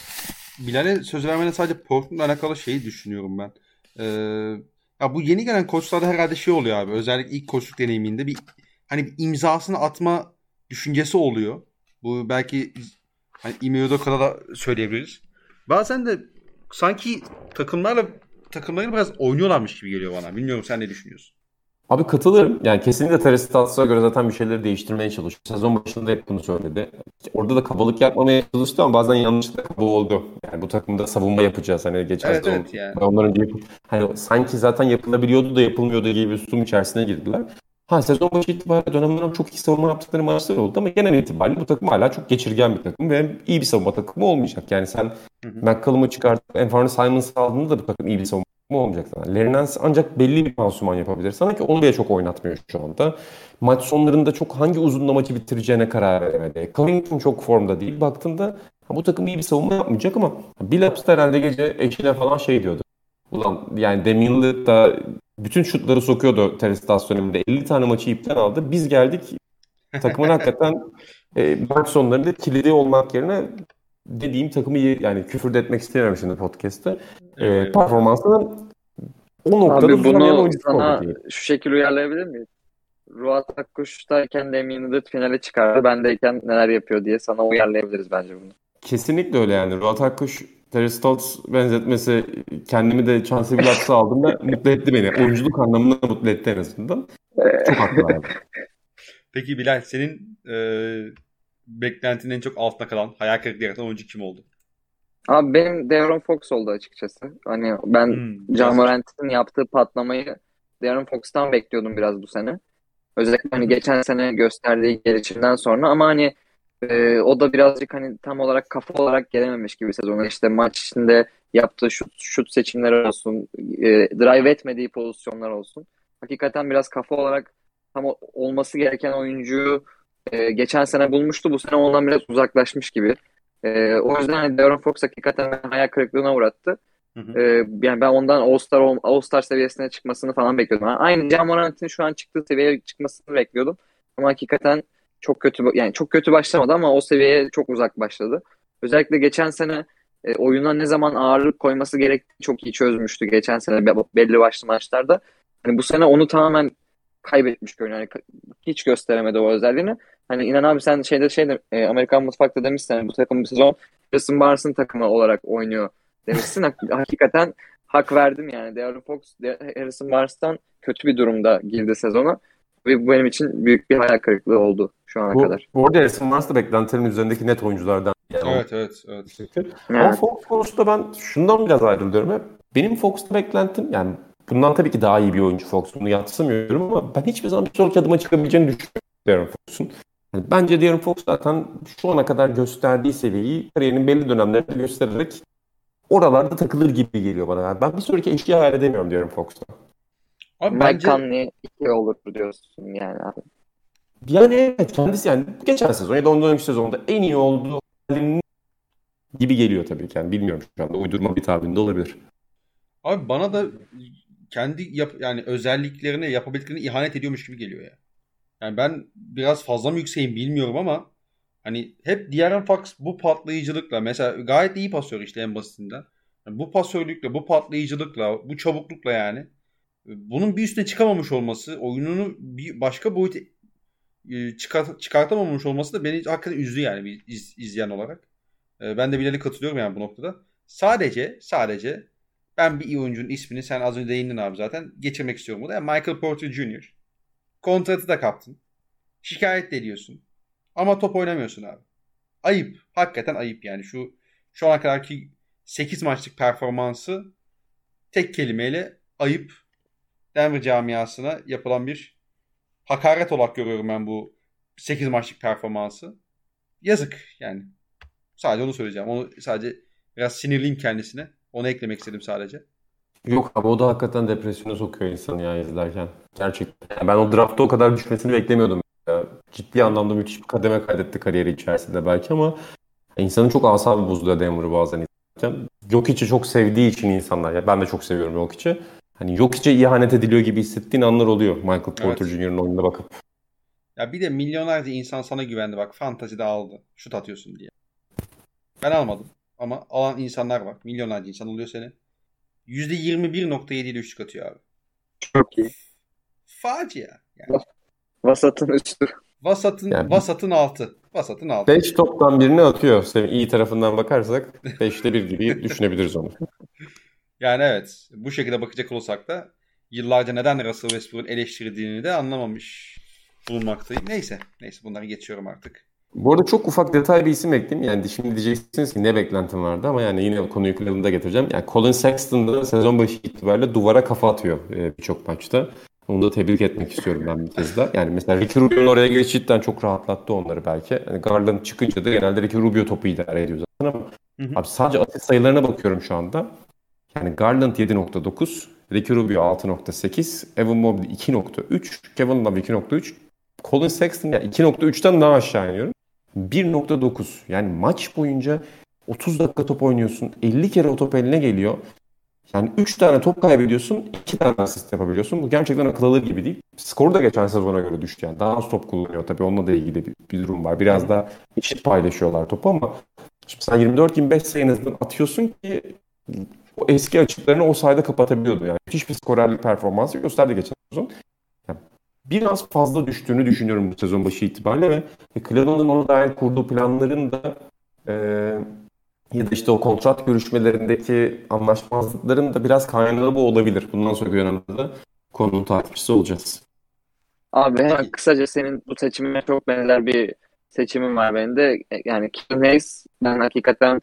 Bilal'e söz vermene sadece Portland'la alakalı şeyi düşünüyorum ben. E, ya bu yeni gelen koçlarda herhalde şey oluyor abi. Özellikle ilk koçluk deneyiminde bir hani bir imzasını atma düşüncesi oluyor. Bu belki hani Ime kadar da söyleyebiliriz. Bazen de sanki takımlarla takımları biraz oynuyorlarmış gibi geliyor bana. Bilmiyorum sen ne düşünüyorsun? Abi katılırım. Yani kesinlikle Terry Stotts'a göre zaten bir şeyleri değiştirmeye çalışıyor. Sezon başında hep bunu söyledi. Orada da kabalık yapmamaya çalıştı ama bazen yanlışlıkla kaba oldu. Yani bu takımda savunma yapacağız. Hani geçen Evet, sezon evet yani. onların yapıp hani sanki zaten yapılabiliyordu da yapılmıyordu gibi bir tutum içerisine girdiler. Ha sezon başı itibariyle dönem dönem çok iyi savunma yaptıkları maçlar oldu ama genel itibariyle bu takım hala çok geçirgen bir takım ve iyi bir savunma takımı olmayacak. Yani sen. McCollum'u çıkartıp Anthony Simons aldığında da bu takım iyi bir savunma takımı olmayacak sana. Nance ancak belli bir pansuman yapabilir sana ki onu bile çok oynatmıyor şu anda. Maç sonlarında çok hangi uzunla maçı bitireceğine karar veremedi. Covington çok formda değil. Baktığında ha, bu takım iyi bir savunma yapmayacak ama Billups da herhalde gece eşine falan şey diyordu. Ulan yani Lillard da bütün şutları sokuyordu Terestas döneminde. 50 tane maçı ipten aldı. Biz geldik takımın hakikaten e, maç sonlarında kilidi olmak yerine dediğim takımı yani küfür de etmek istemiyorum şimdi podcast'te. E, Evet. performansını o noktada Abi bunu sana şu şekilde uyarlayabilir miyiz? Ruat Akkuş'tayken Damian Lillard finale çıkardı. Bendeyken neler yapıyor diye sana uyarlayabiliriz bence bunu. Kesinlikle öyle yani. Ruat Akkuş, Terry Stotts benzetmesi kendimi de Chauncey Billups'a aldım da [LAUGHS] mutlu etti beni. Oyunculuk anlamında mutlu etti en azından. Çok haklı abi. Peki Bilal senin e, beklentinin en çok altına kalan, hayal kırıklığı yaratan oyuncu kim oldu? Abi benim De'Aaron Fox oldu açıkçası. Hani ben Hmm, John yaptığı patlamayı De'Aaron Fox'tan bekliyordum biraz bu sene. Özellikle hani geçen sene gösterdiği gelişimden sonra ama hani e, o da birazcık hani tam olarak kafa olarak gelememiş gibi sezona. İşte maç içinde yaptığı şut, şut seçimleri olsun, e, drive etmediği pozisyonlar olsun. Hakikaten biraz kafa olarak tam olması gereken oyuncuyu e, geçen sene bulmuştu. Bu sene ondan biraz uzaklaşmış gibi. E, o yüzden hani De'Aaron Fox hakikaten hayal kırıklığına uğrattı. Hı hı. Ee, yani ben ondan All-Star All-Star seviyesine çıkmasını falan bekliyordum. Yani aynı John Morant'in şu an çıktığı seviyeye çıkmasını bekliyordum. Ama hakikaten çok kötü yani çok kötü başlamadı ama o seviyeye çok uzak başladı. Özellikle geçen sene e, oyuna ne zaman ağırlık koyması gerektiğini çok iyi çözmüştü geçen sene be- belli başlı maçlarda. Hani bu sene onu tamamen kaybetmiş görünüyor. Yani hiç gösteremedi o özelliğini. Hani inan abi sen şeyde şeyde e, Amerikan Mutfak'ta demişsin hani bu takım bu sezon Harrison Barnes'ın takımı olarak oynuyor demişsin. Hak- [LAUGHS] Hakikaten hak verdim yani. De'Aaron Fox Harrison Barnes'tan kötü bir durumda girdi sezona. Ve bu benim için büyük bir hayal kırıklığı oldu şu ana Bu, kadar. bu arada Harrison Barnes da beklentilerin üzerindeki net oyunculardan. Yani Evet, evet, evet. Ama Evet. Fox konusunda ben şundan biraz ayrılıyorum hep. Benim Fox'ta beklentim yani bundan tabii ki daha iyi bir oyuncu Fox. Bunu yatsımıyorum ama ben hiçbir zaman bir sonraki adıma çıkabileceğini düşünmüyorum Fox'un. Yani bence De'Aaron Fox zaten şu ana kadar gösterdiği seviyeyi kariyerinin belli dönemlerinde göstererek oralarda takılır gibi geliyor bana. Yani ben bir sonraki eşiği hayal edemiyorum De'Aaron Fox'ta. Abi Mike bence Conley iki olur diyorsun yani abi. Yani evet kendisi yani geçen sezon ya da ondan önceki sezonda en iyi olduğu halinin gibi geliyor tabii ki. Yani bilmiyorum şu anda uydurma bir tabirinde olabilir. abi bana da kendi yap yani özelliklerine, yapabildiklerine ihanet ediyormuş gibi geliyor ya. Yani ben biraz fazla mı yükseğim bilmiyorum ama hani hep De'Aaron Fox bu patlayıcılıkla mesela gayet iyi pasör işte en basitinden. Yani bu pasörlükle, bu patlayıcılıkla, bu çabuklukla yani bunun bir üstüne çıkamamış olması, oyununu bir başka boyuta e, çıkart, çıkartamamış olması da beni hakikaten üzdü yani bir iz- izleyen olarak. E, Ben de Bilal'e katılıyorum yani bu noktada. Sadece sadece ben bir iyi oyuncunun ismini sen az önce değindin abi zaten geçirmek istiyorum burada. Yani Michael Porter Jr. Kontratı da kaptın. Şikayet de ediyorsun. Ama top oynamıyorsun abi. Ayıp. Hakikaten ayıp yani. Şu şu ana kadarki 8 maçlık performansı tek kelimeyle ayıp. Denver camiasına yapılan bir hakaret olarak görüyorum ben bu 8 maçlık performansı. Yazık yani. Sadece onu söyleyeceğim. Onu sadece biraz sinirliyim kendisine. Onu eklemek istedim sadece. Yok ama o da hakikaten depresyona sokuyor insanı ya izlerken. Gerçekten. Yani ben o draftta o kadar düşmesini beklemiyordum. Ya, ciddi anlamda müthiş bir kademe kaydetti kariyeri içerisinde belki ama insanın çok asabı bozuluyor Denver'ı bazen izlerken. Jokic'i çok sevdiği için insanlar, ya ben de çok seviyorum Jokic'i. Hani Jokic'e ihanet ediliyor gibi hissettiğin anlar oluyor Michael Porter Evet. Jr.'ın oyununa bakıp. Ya bir de milyonlarca insan sana güvendi bak. Fantazide aldı. Şut atıyorsun diye. Ben almadım. Ama alan insanlar var. Milyonlarca insan alıyor seni. %21.7 ile üçlük atıyor abi. Çok iyi. Facia. Yani Vasatın üstü. vasatın, Yani- vasatın altı. Vasatın altı. 5 toptan birini atıyor. Senin iyi tarafından bakarsak 5'te 1 gibi düşünebiliriz onu. [LAUGHS] Yani evet. Bu şekilde bakacak olursak da yıllarca neden Russell Westbrook'un eleştirildiğini de anlamamış bulunmaktayım. Neyse. Neyse bunları geçiyorum artık. Bu arada çok ufak detay bir isim ekleyeyim. Yani şimdi diyeceksiniz ki ne beklentim vardı ama yani yine konuyu kullanımda getireceğim. Yani Colin Sexton da sezon başı itibariyle duvara kafa atıyor e, birçok maçta. Onu da tebrik etmek istiyorum ben bir kez daha. Yani mesela Ricky Rubio'nun oraya cidden çok rahatlattı onları belki. Yani Garland çıkınca da genelde Ricky Rubio topu idare ediyor zaten ama hı hı. abi sadece asist sayılarına bakıyorum şu anda. Yani Garland 7.9, Ricky Rubio 6.8, Evan Mobley 2.3, Kevin Love 2.3, Colin Sexton yani 2.3'ten daha aşağı iniyorum. 1.9 yani maç boyunca 30 dakika top oynuyorsun. 50 kere o top eline geliyor. Yani 3 tane top kaybediyorsun, 2 tane asist yapabiliyorsun. Bu gerçekten akıl alır gibi değil. Skoru da geçen sezona göre düştü yani. Daha az top kullanıyor tabii onunla da ilgili bir, bir durum var. Biraz daha eşit paylaşıyorlar topu ama şimdi sen 24-25 sayınızdan atıyorsun ki o eski açıklarını o sayede kapatabiliyordu. Yani hiçbir skorerlik performansı gösterdi geçen sezon. Biraz fazla düştüğünü düşünüyorum bu sezon başı itibariyle ve Cleveland'ın ona dair kurduğu planların da e, ya da işte o kontrat görüşmelerindeki anlaşmazlıkların da biraz kaynağı bu olabilir. Bundan sonra dönemde de konunun tartışması olacağız. Abi hemen kısaca senin bu seçimine çok benzer bir seçimim var benim de. Yani Kim Hayes ben hakikaten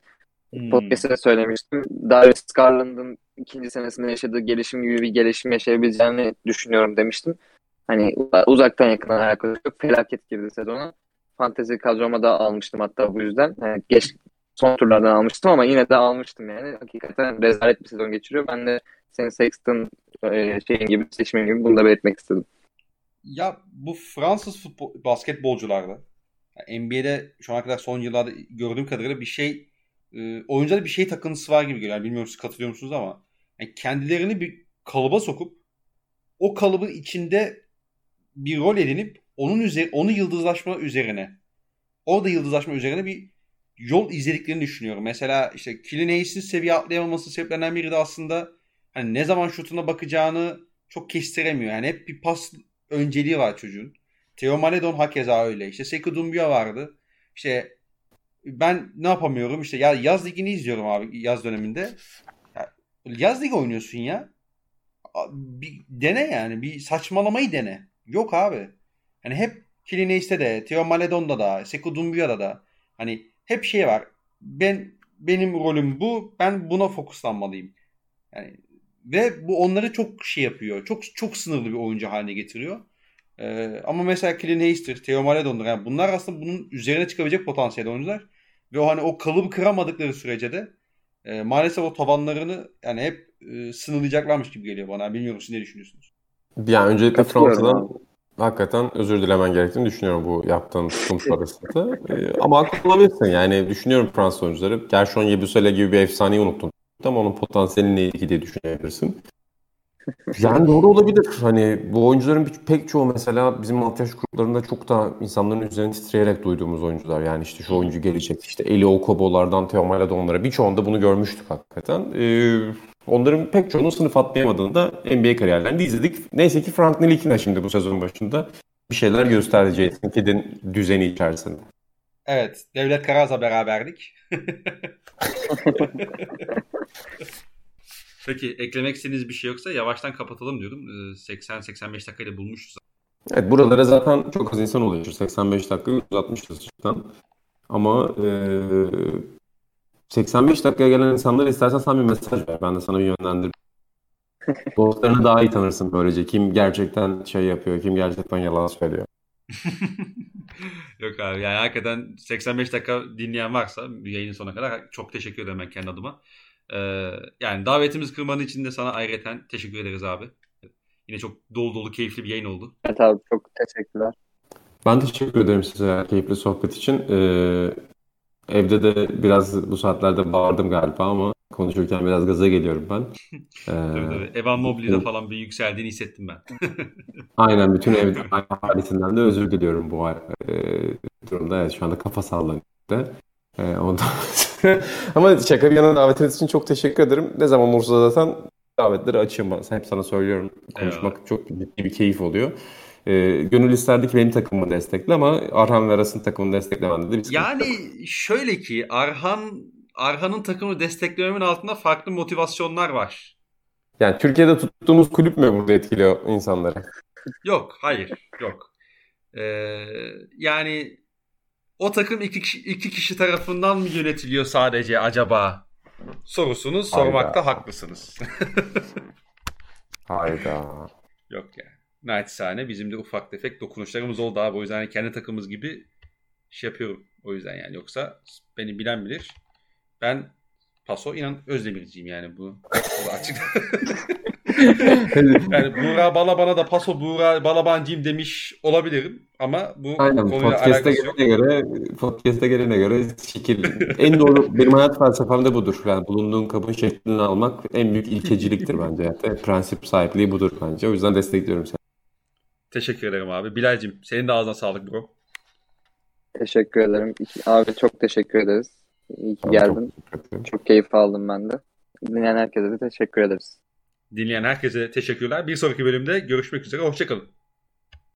hmm. podcast'te söylemiştim. Darius Garland'ın ikinci senesinde yaşadığı gelişim gibi bir gelişim yaşayabileceğini düşünüyorum demiştim. Hani uzaktan yakından alakalı çok felaket girdi sezona. Fantezi kadroma da almıştım hatta bu yüzden. Yani geç, son turlardan almıştım ama yine de almıştım yani. Hakikaten rezalet bir sezon geçiriyor. Ben de senin Sexton e, şeyin gibi seçmen gibi bunu da belirtmek istedim. Ya bu Fransız futbol basketbolcularda yani NBA'de şu ana kadar son yıllarda gördüğüm kadarıyla bir şey e, oyuncularda bir şey takıntısı var gibi geliyor. Yani bilmiyorum siz katılıyor musunuz ama yani kendilerini bir kalıba sokup o kalıbın içinde bir rol edinip onun üzeri, onu yıldızlaşma üzerine orada yıldızlaşma üzerine bir yol izlediklerini düşünüyorum. Mesela işte Killian Hayes'in seviye atlayamaması sebeplerinden biri de aslında hani ne zaman şutuna bakacağını çok kestiremiyor. Yani hep bir pas önceliği var çocuğun. Theo Maledon hakeza öyle. İşte Sekou Doumbia vardı. İşte ben ne yapamıyorum? İşte ya yaz ligini izliyorum abi yaz döneminde. Ya, yaz ligi oynuyorsun ya. Bir dene yani. Bir saçmalamayı dene. Yok abi. Hani hep Killian Hayes'te de, Theo Maledon'da da, Sekou Doumbiya'da da hani hep şey var. Ben benim rolüm bu. Ben buna fokuslanmalıyım. Yani ve bu onları çok şey yapıyor. Çok çok sınırlı bir oyuncu haline getiriyor. Ee, ama mesela Killian Hayes'tir, Theo Maledon'dur. Yani bunlar aslında bunun üzerine çıkabilecek potansiyel oyuncular. Ve o hani o kalıbı kıramadıkları sürece de e, maalesef o tavanlarını yani hep e, sınırlayacaklarmış gibi geliyor bana. Bilmiyorum siz ne düşünüyorsunuz? Yani öncelikle Fransa'dan hakikaten özür dilemen gerektiğini düşünüyorum bu yaptığın tutum sonrasında. ee, ama haklı olabilirsin. Yani düşünüyorum Fransız oyuncuları. Gershon Yebusele gibi bir efsaneyi unuttun. Ama onun potansiyeliyle ilgili diye düşünebilirsin. Yani doğru olabilir. Hani bu oyuncuların pek çoğu mesela bizim alt yaş gruplarında çok da insanların üzerine titreyerek duyduğumuz oyuncular. Yani işte şu oyuncu gelecek. İşte Eli Okobo'lardan Theo Maledon'lara birçoğunda bunu görmüştük hakikaten. Ee, onların pek çoğunun sınıf atlayamadığını da NBA kariyerlerinde izledik. Neyse ki Frank Nilikina şimdi bu sezon başında bir şeyler gösterdi Jason Kidd'in düzeni içerisinde. Evet. Devlet Karaz'la beraberdik. [LAUGHS] Peki eklemek istediğiniz bir şey yoksa yavaştan kapatalım diyorum. 80-85 ee, dakikayla bulmuşuz. Evet buralara zaten çok az insan oluyor. 85 dakika uzatmışız cidden. Ama e, 85 dakikaya gelen insanlara istersen sen bir mesaj ver. Ben de sana bir yönlendir. [LAUGHS] Dostlarını daha iyi tanırsın böylece. Kim gerçekten şey yapıyor, kim gerçekten yalan söylüyor. [LAUGHS] Yok abi yani hakikaten 85 dakika dinleyen varsa yayının sonuna kadar çok teşekkür ederim ben kendi adıma. Ee, yani davetimiz kırmanın için de sana ayrıca teşekkür ederiz abi. Yine çok dolu dolu keyifli bir yayın oldu. Evet abi çok teşekkürler. Ben teşekkür ederim size keyifli sohbet için. Ee, evde de biraz bu saatlerde bağırdım galiba ama konuşurken biraz gaza geliyorum ben. Ee, [LAUGHS] tabii tabii. Evan Mobley'de falan bir yükseldiğini hissettim ben. [LAUGHS] Aynen bütün ev ailesinden de özür diliyorum bu e, durumda. Evet, şu anda kafa sallanıyor. E, ondan [LAUGHS] Ama şaka bir yana davetiniz için çok teşekkür ederim. Ne zaman olursa zaten davetleri açayım. Ben hep sana söylüyorum. Konuşmak evet. çok ciddi bir keyif oluyor. E, gönül isterdi ki benim takımımı destekle ama Arhan ve Aras'ın takımını desteklemende de bir Yani şöyle ki Arhan Arhan'ın takımı desteklememin altında farklı motivasyonlar var. Yani Türkiye'de tuttuğumuz kulüp mü burada etkiliyor insanları? Yok, hayır, yok. Ee, yani o takım iki kişi, iki kişi tarafından mı yönetiliyor sadece acaba? Sorusunu sormakta haklısınız. [LAUGHS] Hayda. Yok yani. Naçizane bizim de ufak tefek dokunuşlarımız oldu abi. O yüzden hani kendi takımımız gibi şey yapıyorum. O yüzden yani. Yoksa beni bilen bilir. Ben paso inan Özdemirciyim yani bu. Açık. [LAUGHS] yani Buğra Balaban'a da paso Buğra Balabancıyım demiş olabilirim. Ama bu Aynen konuyla yok. gelene göre podcast'a gelene göre şekil en doğru benim hayat felsefem de budur. Yani bulunduğun kabın şeklini almak en büyük ilkeciliktir bence. Yani prensip sahipliği budur bence. O yüzden destekliyorum seni. Teşekkür ederim abi. Bilal'cim senin de ağzına sağlık bro. Teşekkür ederim. Abi çok teşekkür ederiz. İyi ki geldin. Çok- Çok keyif aldım ben de. Dinleyen herkese de teşekkür ederiz. Dinleyen herkese teşekkürler. Bir sonraki bölümde görüşmek üzere. Hoşçakalın.